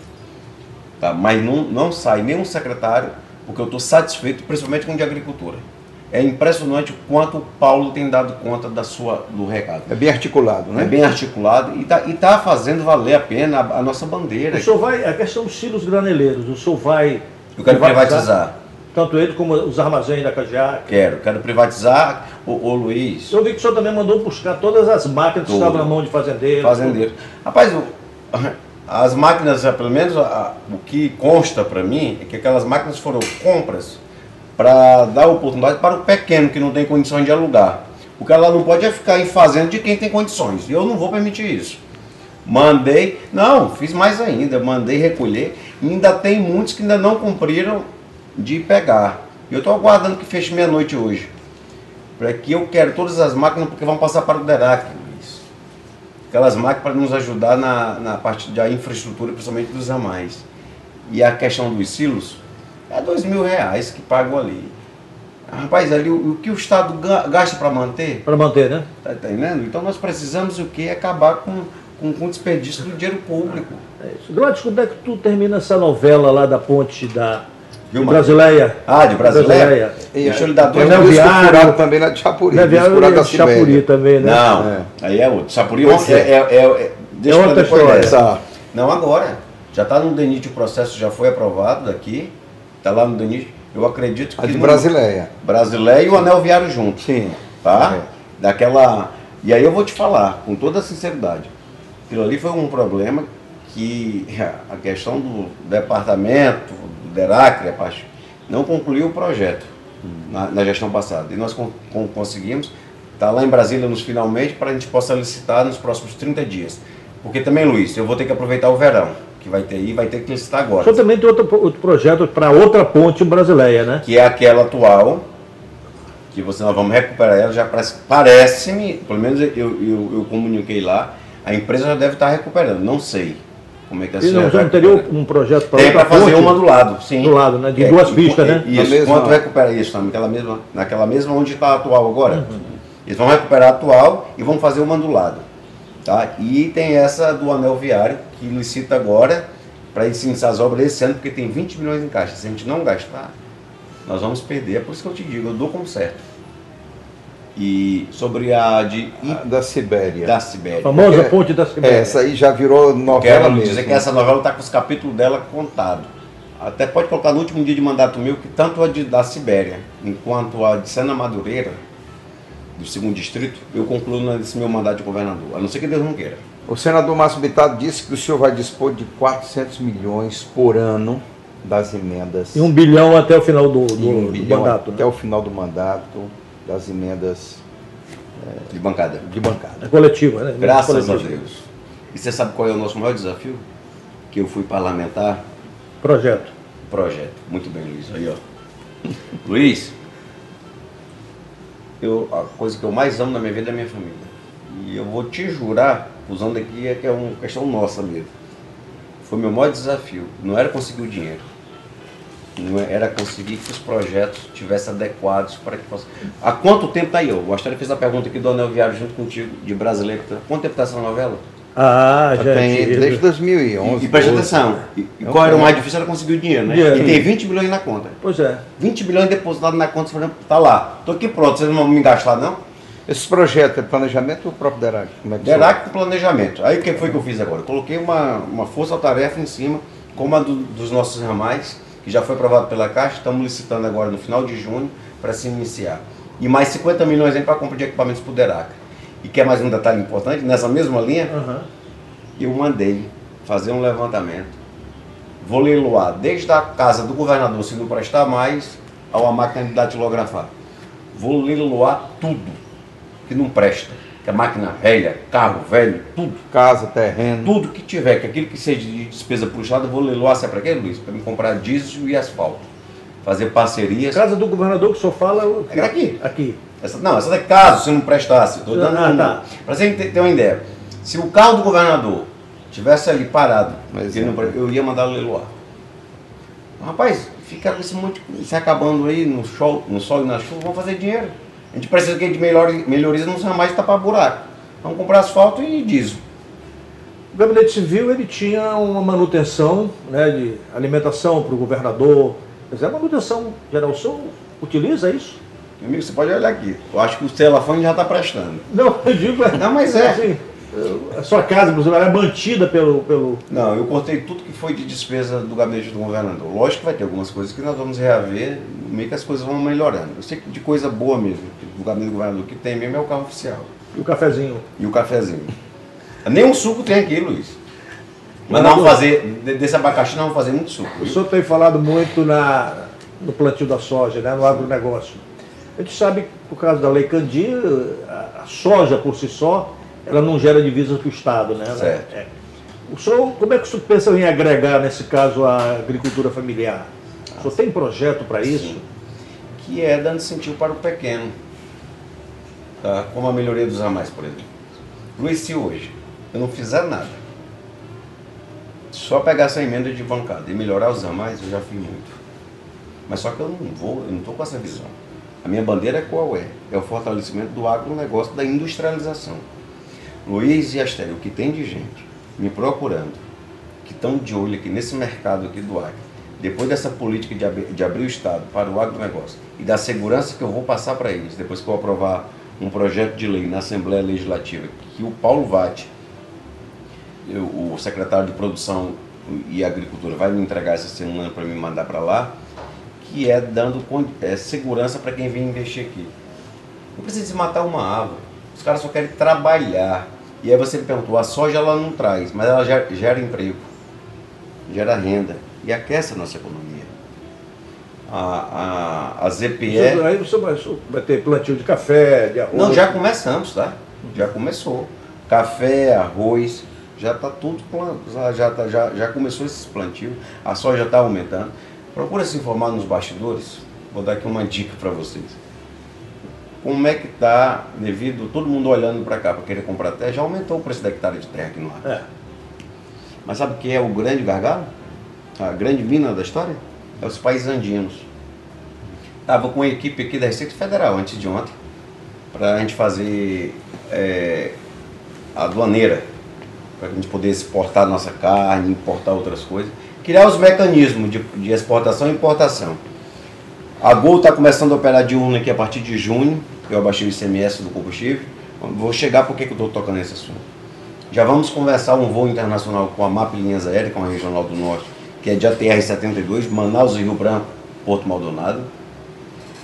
Tá? Mas não, não sai nenhum secretário, porque eu estou satisfeito, principalmente com o de agricultura. É impressionante o quanto o Paulo tem dado conta da sua, do recado. É bem articulado, né? É bem articulado e está e tá fazendo valer a pena a, a, nossa bandeira. O senhor vai, a questão dos silos graneleiros, o senhor vai. Eu quero privatizar, privatizar. Tanto ele como os armazéns da Cajac. Quero, quero privatizar, o, o Luiz. Eu vi que o senhor também mandou buscar todas as máquinas que estavam na mão de fazendeiros. Fazendeiros. Rapaz, o, as máquinas, pelo menos a, o que consta para mim, é que aquelas máquinas foram compras para dar oportunidade para o pequeno que não tem condições de alugar. O que ela não pode é ficar em fazenda de quem tem condições. E eu não vou permitir isso. Mandei, não, fiz mais ainda, mandei recolher. Ainda tem muitos que ainda não cumpriram de pegar. Eu estou aguardando que feche meia-noite hoje. Para que eu quero todas as máquinas, porque vão passar para o DERAC. Aquelas máquinas para nos ajudar na, na parte da infraestrutura, principalmente dos ramais. E a questão dos silos, é dois mil reais que pagam ali. Rapaz, ali o, o que o Estado gasta para manter? Para manter, né? Tá entendendo? Então nós precisamos o que? Acabar com, com, com desperdício do dinheiro público. É isso. Gladys, quando é que tu termina essa novela lá da ponte da Brasileia? Ah, de Brasileia? E Deixa eu lhe dar dois Viário. furado também lá de Chapuri. Disco Viário furado da Chapuri também, né? Não, É. aí é outro. Sapuri Pois é, é, é, é- deixa outra pra depois história. dessa. Essa- Não agora. Já está no DENIT, o processo já foi aprovado daqui. Está lá no DENIT. Eu acredito que. A de no- Brasileia. Brasileia e o Anel Viário junto. Sim. Tá? É. Daquela. E aí eu vou te falar, com toda sinceridade. Aquilo ali foi um problema que [laughs] a questão do departamento, DERAC, a parte, não concluiu o projeto na, na gestão passada. E nós con- con- conseguimos, está lá em Brasília nos finalmente, para a gente possa licitar nos próximos 30 dias. Porque também, Luiz, eu vou ter que aproveitar o verão, que vai ter aí, vai ter que licitar agora. também tem outro, outro projeto para outra ponte brasileira, né? que é aquela atual, que você nós vamos recuperar ela, já parece, parece-me, pelo menos eu, eu, eu comuniquei lá, a empresa já deve estar recuperando, não sei como é que a E não, senhora já não teria um projeto para Tem para fazer ponte? uma do lado, sim. Do lado, né? De É, duas pistas, e- né? Isso, mesma- quanto recupera isso, naquela mesma, naquela mesma onde está a atual agora. Uhum. Eles vão recuperar a atual e vão fazer uma do lado. Tá? E tem essa do anel viário, que licita agora para iniciar as obras esse ano, porque tem 20 milhões em caixa. Se a gente não gastar, nós vamos perder. É por isso que eu te digo, eu dou como certo. E sobre a de A Da Sibéria. da A Sibéria. famosa Porque- ponte da Sibéria. essa aí já virou novela Quero lhe mesmo. dizer que essa novela está com os capítulos dela contados. Até pode colocar no último dia de mandato meu que tanto a de, da Sibéria enquanto a de Sena Madureira, do segundo distrito, eu concluo nesse meu mandato de governador. A não ser que Deus não queira. O senador Márcio Bittar disse que o senhor vai dispor de 400 milhões por ano das emendas. E um bilhão até o final do, do, um do mandato. até Né? o final do mandato das emendas De bancada. de bancada. É coletiva, né? Graças a Coletiva. Deus. E você sabe qual é o nosso maior desafio? Que eu fui parlamentar Projeto. projeto. Muito bem, Luiz. Aí, ó. Luiz, eu, a coisa que eu mais amo na minha vida é a minha família. E eu vou te jurar, usando aqui, é que é uma questão nossa mesmo. Foi meu maior desafio. Não era conseguir o dinheiro. É- era conseguir que os projetos estivessem adequados para que possa. Há quanto tempo está aí? Eu, o Astério fez a pergunta aqui do Anel Viário junto contigo, de brasileiro. Quanto tempo está essa novela? Ah, já Tem tive. desde 2011. E, e presta 12. atenção. E, e É qual era o mais difícil? Era conseguir o dinheiro, né? Dinheiro. E tem 20 milhões na conta. Pois é. 20 bilhões depositados na conta, por exemplo, tá lá. Tô aqui pronto, vocês não vão me gastar não? Esse projeto é planejamento ou o próprio Derac? Como é que Derac com planejamento. Aí o que foi que eu fiz agora? Eu coloquei uma, uma força-tarefa em cima, como a do- dos nossos ramais, que já foi aprovado pela Caixa, estamos licitando agora no final de junho para se iniciar. E mais 50 milhões para a compra de equipamentos para o Derac. E quer mais um detalhe importante? Nessa mesma linha, Aham. eu mandei fazer um levantamento. Vou leiloar desde a casa do governador, se não prestar mais, ao máquina de datilografar. Vou leiloar tudo que não presta. É máquina velha, carro velho, tudo. Casa, terreno. Tudo que tiver, que aquilo que seja de despesa puxada, eu vou leiloar. Sabe para quê, Luiz? Para me comprar diesel e asfalto. Fazer parcerias. Casa do governador que o senhor fala. o- É aqui. Aqui. Essa, não, essa daqui, caso você não prestasse. Tô dando Ah, tá. Pra você ter ter uma ideia. Se o carro do governador tivesse ali parado, Mas ele é. não pre- eu ia mandar leiloar. Rapaz, fica com esse monte se acabando aí no sol, no sol e na chuva, vamos fazer dinheiro. A gente precisa que de melhor, melhorias não seja mais tapar buraco. Vamos comprar asfalto e diesel. O gabinete civil ele tinha uma manutenção né, de alimentação para o governador. Dizer, a manutenção geral, o senhor utiliza isso? Meu amigo, você pode olhar aqui. Eu acho que o telefone já está prestando. Não, eu digo. Não, mas é. Assim, a sua casa, exemplo, ela é mantida pelo. pelo Não, eu cortei tudo que foi de despesa do gabinete do governador. Lógico que vai ter algumas coisas que nós vamos reaver, meio que as coisas vão melhorando. Eu sei que de coisa boa mesmo, do gabinete do governador que tem mesmo é o carro oficial. o cafezinho. E o cafezinho. Nem um suco tem aqui, Luiz. Mas nós vamos fazer, de- desse abacaxi nós vamos fazer muito suco. O senhor tem falado muito na, no plantio da soja, né, no agronegócio. A gente sabe que, por causa da Lei Candir, a, soja por si só, ela não gera divisas para o Estado. Né? Certo. é. O senhor, como é que o senhor pensa em agregar, nesse caso, a agricultura familiar? Senhor tem projeto para isso? Que é dando incentivo para o pequeno. Tá? Como a melhoria dos ramais, por exemplo. Luiz, se hoje eu não fizer nada, só pegar essa emenda de bancada e melhorar os ramais, eu já fiz muito. Mas só que eu não vou, eu não estou com essa visão. A minha bandeira é qual é? É o fortalecimento do agronegócio, da industrialização. Luiz e Astério, o que tem de gente me procurando, que estão de olho aqui nesse mercado aqui do Acre, depois dessa política de abrir, de abrir o Estado para o agronegócio e da segurança que eu vou passar para eles, depois que eu aprovar um projeto de lei na Assembleia Legislativa, que o Paulo Vatti, o secretário de Produção e Agricultura, vai me entregar essa semana para me mandar para lá, que é dando é, segurança para quem vem investir aqui. Não precisa matar uma árvore. Os caras só querem trabalhar. E aí você perguntou, a soja ela não traz, mas ela gera, gera emprego, gera renda e aquece a nossa economia. A, a, a ZPE. Aí você vai, vai ter plantio de café, de arroz. Não, já começamos, tá? Já começou. Café, arroz, já está tudo já, tá, já, já começou esses plantios, a soja está aumentando. Procura se informar nos bastidores, vou dar aqui uma dica para vocês. Como é que está, devido todo mundo olhando para cá para querer comprar terra, já aumentou o preço da hectare de terra aqui no ar. É. Mas sabe o que é o grande gargalo? A grande mina da história? É os países andinos. Estava com a equipe aqui da Receita Federal antes de ontem, para a gente fazer é, a aduaneira, para a gente poder exportar nossa carne, importar outras coisas. Criar os mecanismos de, de exportação e importação. A Gol está começando a operar de urna aqui a partir de junho. Eu abaixei o ICMS do combustível. Vou chegar porque que eu estou tocando nesse assunto. Já vamos conversar um voo internacional com a MAP Linhas Aéreas, com a Regional do Norte, que é de ATR-72, Manaus e Rio Branco, Porto Maldonado.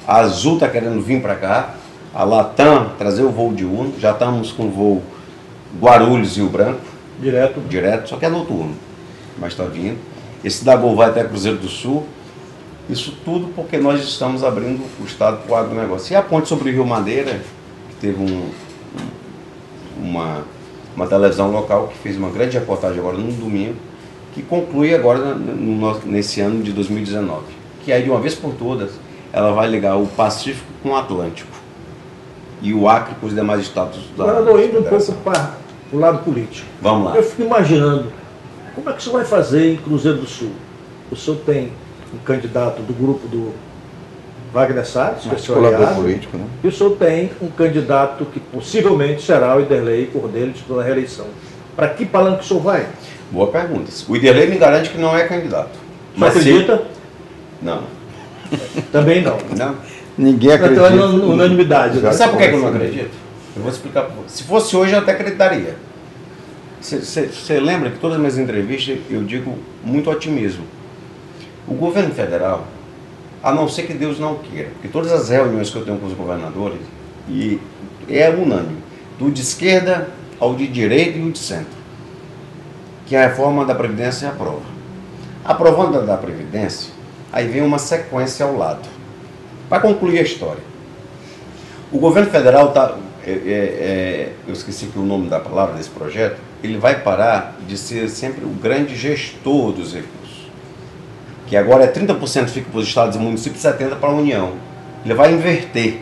A Azul está querendo vir para cá. A Latam trazer o voo de Uno. Já estamos com o voo Guarulhos e Rio Branco. Direto. Direto, só que é noturno. Mas está vindo. Esse da Gol vai até Cruzeiro do Sul. Isso tudo porque nós estamos abrindo o Estado para o agronegócio. E a ponte sobre o Rio Madeira, que teve um, uma, uma televisão local que fez uma grande reportagem agora no domingo, que conclui agora no, nesse ano de 2019. Que aí, de uma vez por todas, ela vai ligar o Pacífico com o Atlântico. E o Acre com os demais estados da Agora, indo um pouco para o lado político. Vamos lá. Eu fico imaginando, como é que você vai fazer em Cruzeiro do Sul? O senhor tem um candidato do grupo do Wagner Salles, que é seu aliado, político, né? e o senhor tem um candidato que possivelmente será o Iderlei Cordeiro disputando a reeleição. Para que palanque o senhor vai? Boa pergunta. O Iderlei me garante que não é candidato. Mas acredita? Se... Não. Também não. Não. Ninguém acredita. Então é unanimidade. Né? Sabe por que eu não acredito? Eu vou explicar para você. Se fosse hoje, eu até acreditaria. Você lembra que todas as minhas entrevistas eu digo muito otimismo. O governo federal, a não ser que Deus não queira, porque todas as reuniões que eu tenho com os governadores, e é unânime, do de esquerda ao de direita e o de centro, que a reforma da Previdência aprova. Aprovando a da Previdência, aí vem uma sequência ao lado. Para concluir a história, o governo federal está. É, é, é, eu esqueci que o nome da palavra desse projeto, ele vai parar de ser sempre o grande gestor dos recursos. Que agora é 30% fica para os estados e municípios e 70% para a União. Ele vai inverter.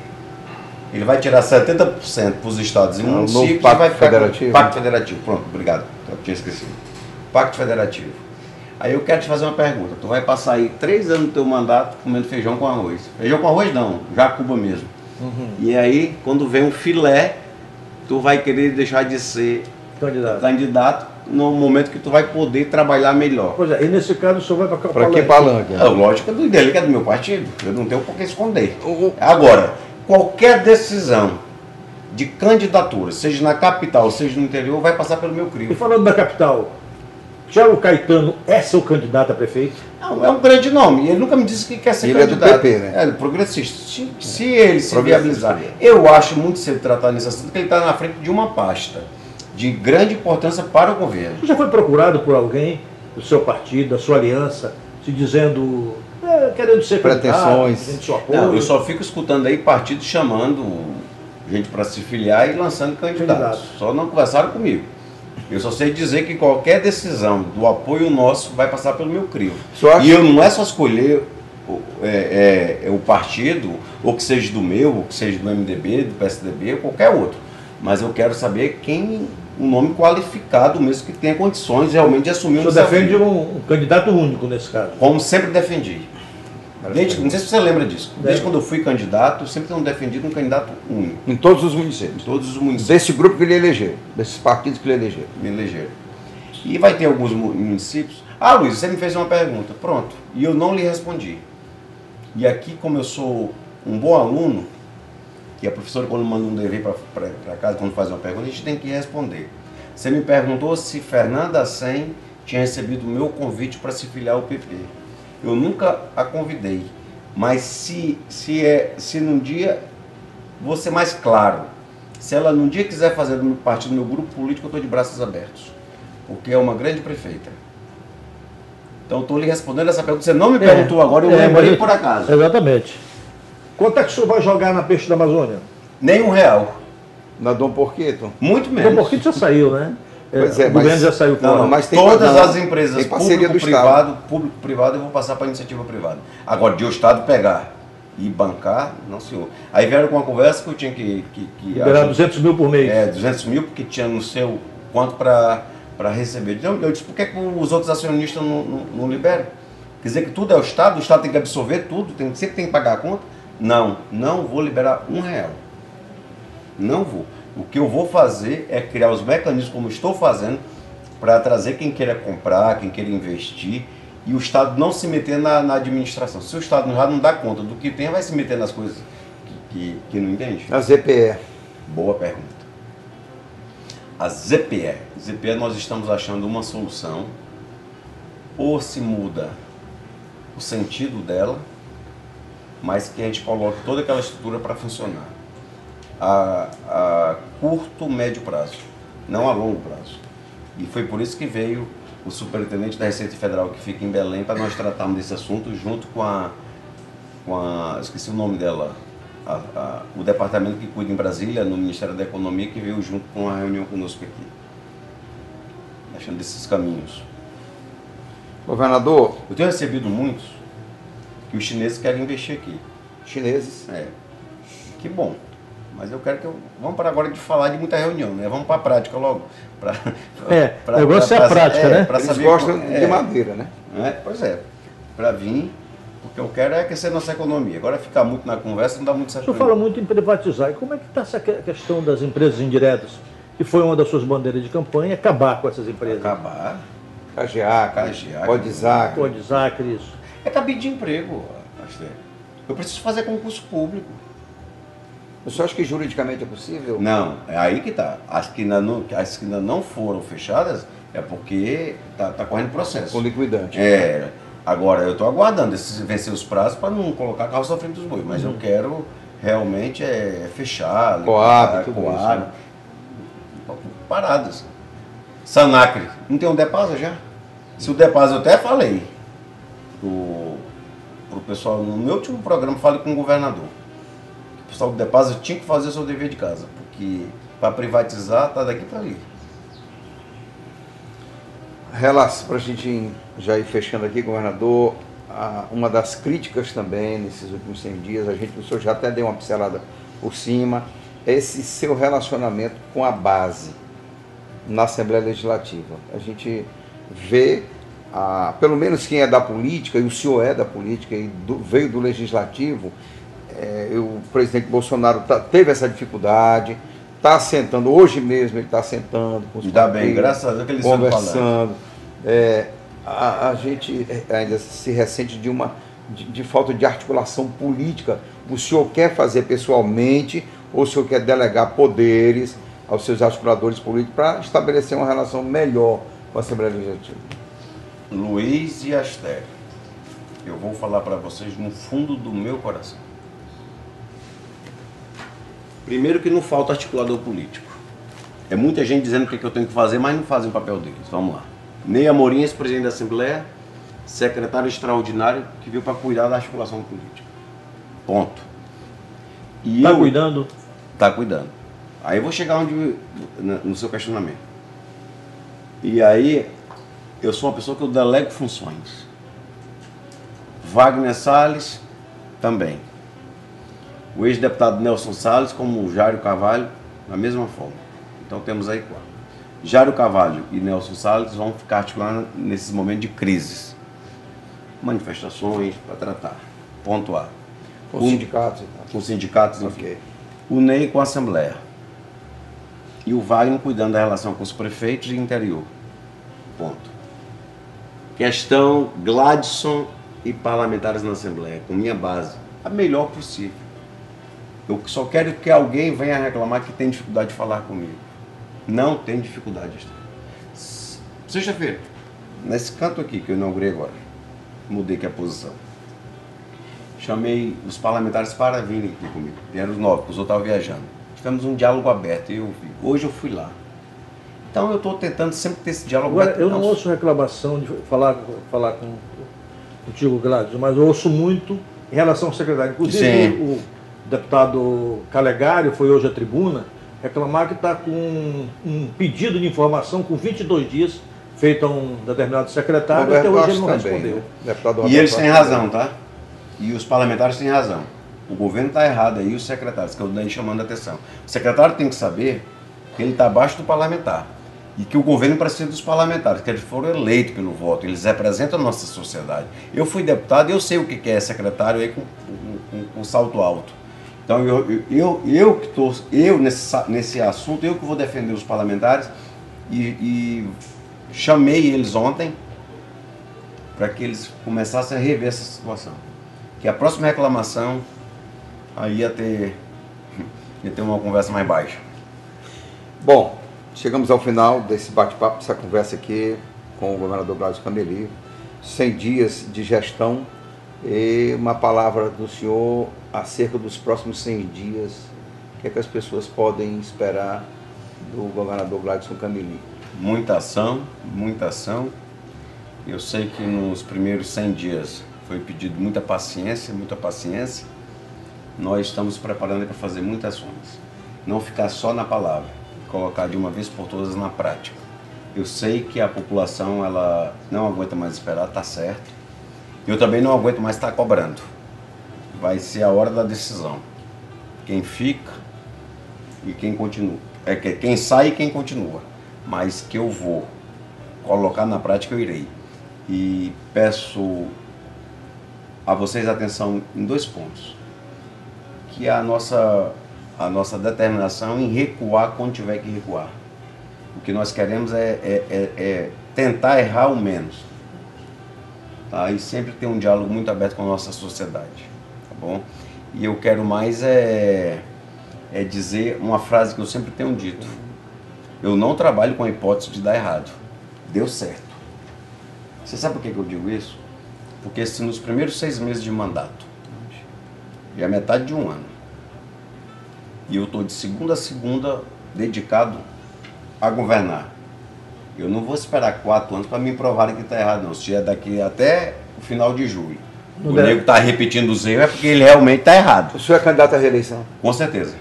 Ele vai tirar 70% para os estados e é municípios pacto e vai ficar federativo. Pacto Federativo. Pronto, obrigado. Eu tinha esquecido. Pacto Federativo. Aí eu quero te fazer uma pergunta. Tu vai passar aí três anos do teu mandato comendo feijão com arroz. Feijão com arroz não, jacuba mesmo. Uhum. E aí, quando vem um filé, tu vai querer deixar de ser candidato. candidato no momento que tu vai poder trabalhar melhor. Pois é, e nesse caso o senhor vai para Para que palanque? É, lógico do dele, que é do meu partido. Eu não tenho por que esconder. Agora, qualquer decisão de candidatura, seja na capital, seja no interior, vai passar pelo meu crivo. E falando da capital, Tiago Caetano é seu candidato a prefeito? Não, é um grande nome. Ele nunca me disse que quer ser ele candidato. É do PP, né? É, progressista. Se, se ele se viabilizar. Eu acho muito cedo tratar nesse assunto, porque ele está na frente de uma pasta de grande importância para o governo. Você já foi procurado por alguém do seu partido, da sua aliança, se dizendo, é, querendo ser pretensões? Não, eu só fico escutando aí partidos chamando gente para se filiar e lançando candidatos. Candidato. Só não conversaram comigo. Eu só sei dizer que qualquer decisão do apoio nosso vai passar pelo meu crivo. E eu não é só escolher é, é, é, o partido, ou que seja do meu, ou que seja do MDB, do PSDB, ou qualquer outro. Mas eu quero saber quem, um nome qualificado mesmo, que tenha condições realmente de assumir um desafio. Você defende um, um, candidato único nesse caso? Como sempre defendi. Desde, não sei se você lembra disso. Desde quando eu fui candidato, sempre tenho defendido um candidato único. Em todos os Em municípios. todos os municípios Desse grupo que ele elegeu, desses partidos que ele elegeu. me elegeram. E vai ter alguns mu- municípios. Ah, Luiz, você me fez uma pergunta. Pronto. E eu não lhe respondi. E aqui, como eu sou um bom aluno, que a professora, quando manda um dever para casa, quando faz uma pergunta, a gente tem que responder. Você me perguntou se Fernanda Sen tinha recebido o meu convite para se filiar ao PP. Eu nunca a convidei. Mas se, se, é, se num dia, vou ser mais claro. Se ela num dia quiser fazer parte do meu grupo político, eu estou de braços abertos. Porque é uma grande prefeita. Então estou lhe respondendo essa pergunta. Você não me perguntou agora, eu É, lembrei mas- por acaso. Exatamente. Quanto é que o senhor vai jogar na Peixe da Amazônia? Nem um real. Na Dom Porqueto. Muito menos. Porquito já saiu, né? Pois é, o governo mas- já saiu fora. não, mas tem- todas não, as empresas tem parceria do público-privado, público-privado, eu vou passar para iniciativa privada. Agora, de o Estado pegar e bancar, não senhor. Aí vieram com uma conversa que eu tinha que... que, que Liberar acho- 200 mil por mês. É, 200 mil, porque tinha no seu quanto para receber. Então, eu disse, por que, que os outros acionistas não, não, não liberam? Quer dizer que tudo é o Estado, o Estado tem que absorver tudo, tem, sempre tem que pagar a conta? Não, não vou liberar um real. Não vou. O que eu vou fazer é criar os mecanismos, como estou fazendo, para trazer quem queira comprar, quem queira investir, e o Estado não se meter na, na administração. Se o Estado já não dá conta do que tem, vai se meter nas coisas que, que, que não entende. A ZPE. Boa pergunta. A ZPE. ZPE nós estamos achando uma solução. Ou se muda o sentido dela, mas que a gente coloque toda aquela estrutura para funcionar. A, a curto, médio prazo, não a longo prazo. E foi por isso que veio o superintendente da Receita Federal que fica em Belém para nós tratarmos desse assunto junto com a, com a esqueci o nome dela, a- a- o departamento que cuida em Brasília, no Ministério da Economia, que veio junto com a reunião conosco aqui. Achando desses caminhos. Governador, Eu tenho recebido muitos que os chineses querem investir aqui. chineses. É. Que bom. Mas eu quero que eu. Vamos para agora de falar de muita reunião, né? Vamos para a prática logo. Pra, É, [laughs] o negócio é a prática, né? Pra Eles saber gostam qual- de é, madeira, né? é, pois é. Para vir, porque eu quero é aquecer nossa economia. Agora ficar muito na conversa não dá muito O certo. senhor pra fala muito em privatizar. E como é que está essa que- questão das empresas indiretas? Que foi uma das suas bandeiras de campanha, acabar com essas empresas. Acabar. Cageaca, Cageaca. Codizac. Pô, Desacre, isso. É cabide de emprego, Astor. Eu preciso fazer concurso público. O senhor acha que juridicamente é possível? Não, é aí que tá. As que ainda não, as que ainda não foram fechadas é porque tá, tá correndo processo. Com liquidante. É. Agora eu estou aguardando esses vencer os prazos para não colocar carro na frente dos bois, mas eu quero realmente é fechar, Coab, isso, né? paradas. Sanacre, não tem um Depasa já? Se o Depasa eu até falei pro, pro pessoal no meu último programa, falei com o governador. O pessoal do Depasa tinha que fazer o seu dever de casa, porque para privatizar tá daqui para ali. Para a gente já ir fechando aqui, governador, uma das críticas também nesses últimos 100 dias, a gente, o senhor já até deu uma pincelada por cima, é esse seu relacionamento com a base na Assembleia Legislativa. A gente vê, a, pelo menos quem é da política, e o senhor é da política e do- veio do Legislativo, é, o presidente Bolsonaro tá- teve essa dificuldade, está sentando, hoje mesmo ele está sentando com os Ainda bem, graças a Deus que eles conversando. É, a, a gente é, ainda se ressente de uma de, de falta de articulação política. O senhor quer fazer pessoalmente ou o senhor quer delegar poderes aos seus articuladores políticos para estabelecer uma relação melhor com a Assembleia Legislativa? Luiz e Astério, eu vou falar para vocês no fundo do meu coração. Primeiro que não falta articulador político. É muita gente dizendo o que, que eu tenho que fazer, mas não fazem o papel deles. Vamos lá. Ney Amorim, ex-presidente da Assembleia, secretário extraordinário que veio para cuidar da articulação política. Ponto. E Está eu- cuidando? Tá cuidando. Aí eu vou chegar onde no seu questionamento. E aí eu sou uma pessoa que eu delego funções. Wagner Salles também. O ex-deputado Nelson Salles, como o Jário Carvalho, da mesma forma. Então temos aí quatro. Jário Carvalho e Nelson Salles vão ficar articulando nesses momentos de crises. Manifestações para tratar. Ponto A. Com O- sindicatos e tal. Com sindicatos. Ok. O Ney com a Assembleia. E o Wagner cuidando da relação com os prefeitos e interior. Ponto. Questão Gladson e parlamentares na Assembleia, com minha base, a melhor possível. Eu só quero que alguém venha reclamar que tem dificuldade de falar comigo. Não tem dificuldade. Sexta-feira, nesse canto aqui que eu inaugurei agora, mudei aqui a posição. Chamei os parlamentares para virem aqui comigo. Vieram os nove, porque os outros estavam viajando. Tivemos um diálogo aberto e eu vi. Hoje eu fui lá. Então eu estou tentando sempre ter esse diálogo Agora, aberto. eu não ouço reclamação de falar, falar com contigo, Gladys, mas eu ouço muito em relação ao secretário. Inclusive, Sim. o deputado Calegari foi hoje à tribuna reclamar que está com um pedido de informação com 22 dias feito a um determinado secretário, até Roberto hoje ele não também, respondeu. né? Deputado E eles têm razão, tá? E os parlamentares têm razão. O governo está errado aí, os secretários, que eu dei chamando a atenção. O secretário tem que saber que ele está abaixo do parlamentar. E que o governo precisa dos parlamentares, que eles foram eleitos pelo voto, eles representam a nossa sociedade. Eu fui deputado e eu sei o que que é secretário aí com, com, com- com salto alto. Então eu, eu, eu, que estou, eu nesse, nesse assunto, eu que vou defender os parlamentares e, e chamei eles ontem para que eles começassem a rever essa situação. Que a próxima reclamação aí ia ter, [laughs] ia ter uma conversa mais baixa. Bom, chegamos ao final desse bate-papo, dessa conversa aqui com o governador Gladys Cameli. 100 dias de gestão e uma palavra do senhor acerca dos próximos 100 dias. O que, é que as pessoas podem esperar do governador Gladson Cameli? Muita ação, muita ação. Eu sei que nos primeiros 100 dias foi pedido muita paciência, muita paciência. Nós estamos preparando para fazer muitas ações. Não ficar só na palavra, colocar de uma vez por todas na prática. Eu sei que a população ela não aguenta mais esperar, tá certo. Eu também não aguento mais estar cobrando. Vai ser a hora da decisão. Quem fica e quem continua. É que quem sai e quem continua. Mas que eu vou colocar na prática, eu irei. E peço a vocês atenção em dois pontos. Que é a nossa, a nossa determinação em recuar quando tiver que recuar. O que nós queremos é, é- é- é tentar errar o menos. Tá? E sempre ter um diálogo muito aberto com a nossa sociedade. Bom? E eu quero mais é, é dizer uma frase que eu sempre tenho dito. Eu não trabalho com a hipótese de dar errado. Deu certo. Você sabe por que eu digo isso? Porque se nos primeiros seis meses de mandato, já é metade de um ano, e eu estou de segunda a segunda dedicado a governar, eu não vou esperar quatro anos para me provarem que está errado, não. Se é daqui até o final de julho. Não o deve. nego está repetindo os erros é porque ele realmente está errado. O senhor é candidato à reeleição? Com certeza.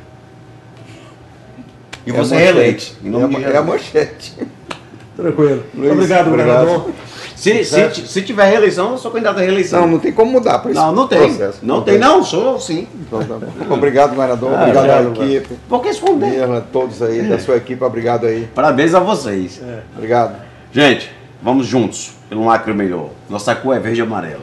E É você manchete. reeleite. Em É nome a, de é a manchete. [laughs] Tranquilo. Luiz, obrigado, obrigado. governador. Se, se, se tiver reeleição, eu sou candidato à reeleição. Não, não tem como mudar para esse Não, não tem. processo. Não tem, não, sou sim. Então, tá. Obrigado, governador. Ah, obrigado à equipe. Vou responder. Mirna, todos aí da sua equipe, obrigado aí. Parabéns a vocês. Obrigado. Gente, vamos juntos pelo um Acre melhor. Nossa cor é verde e amarelo.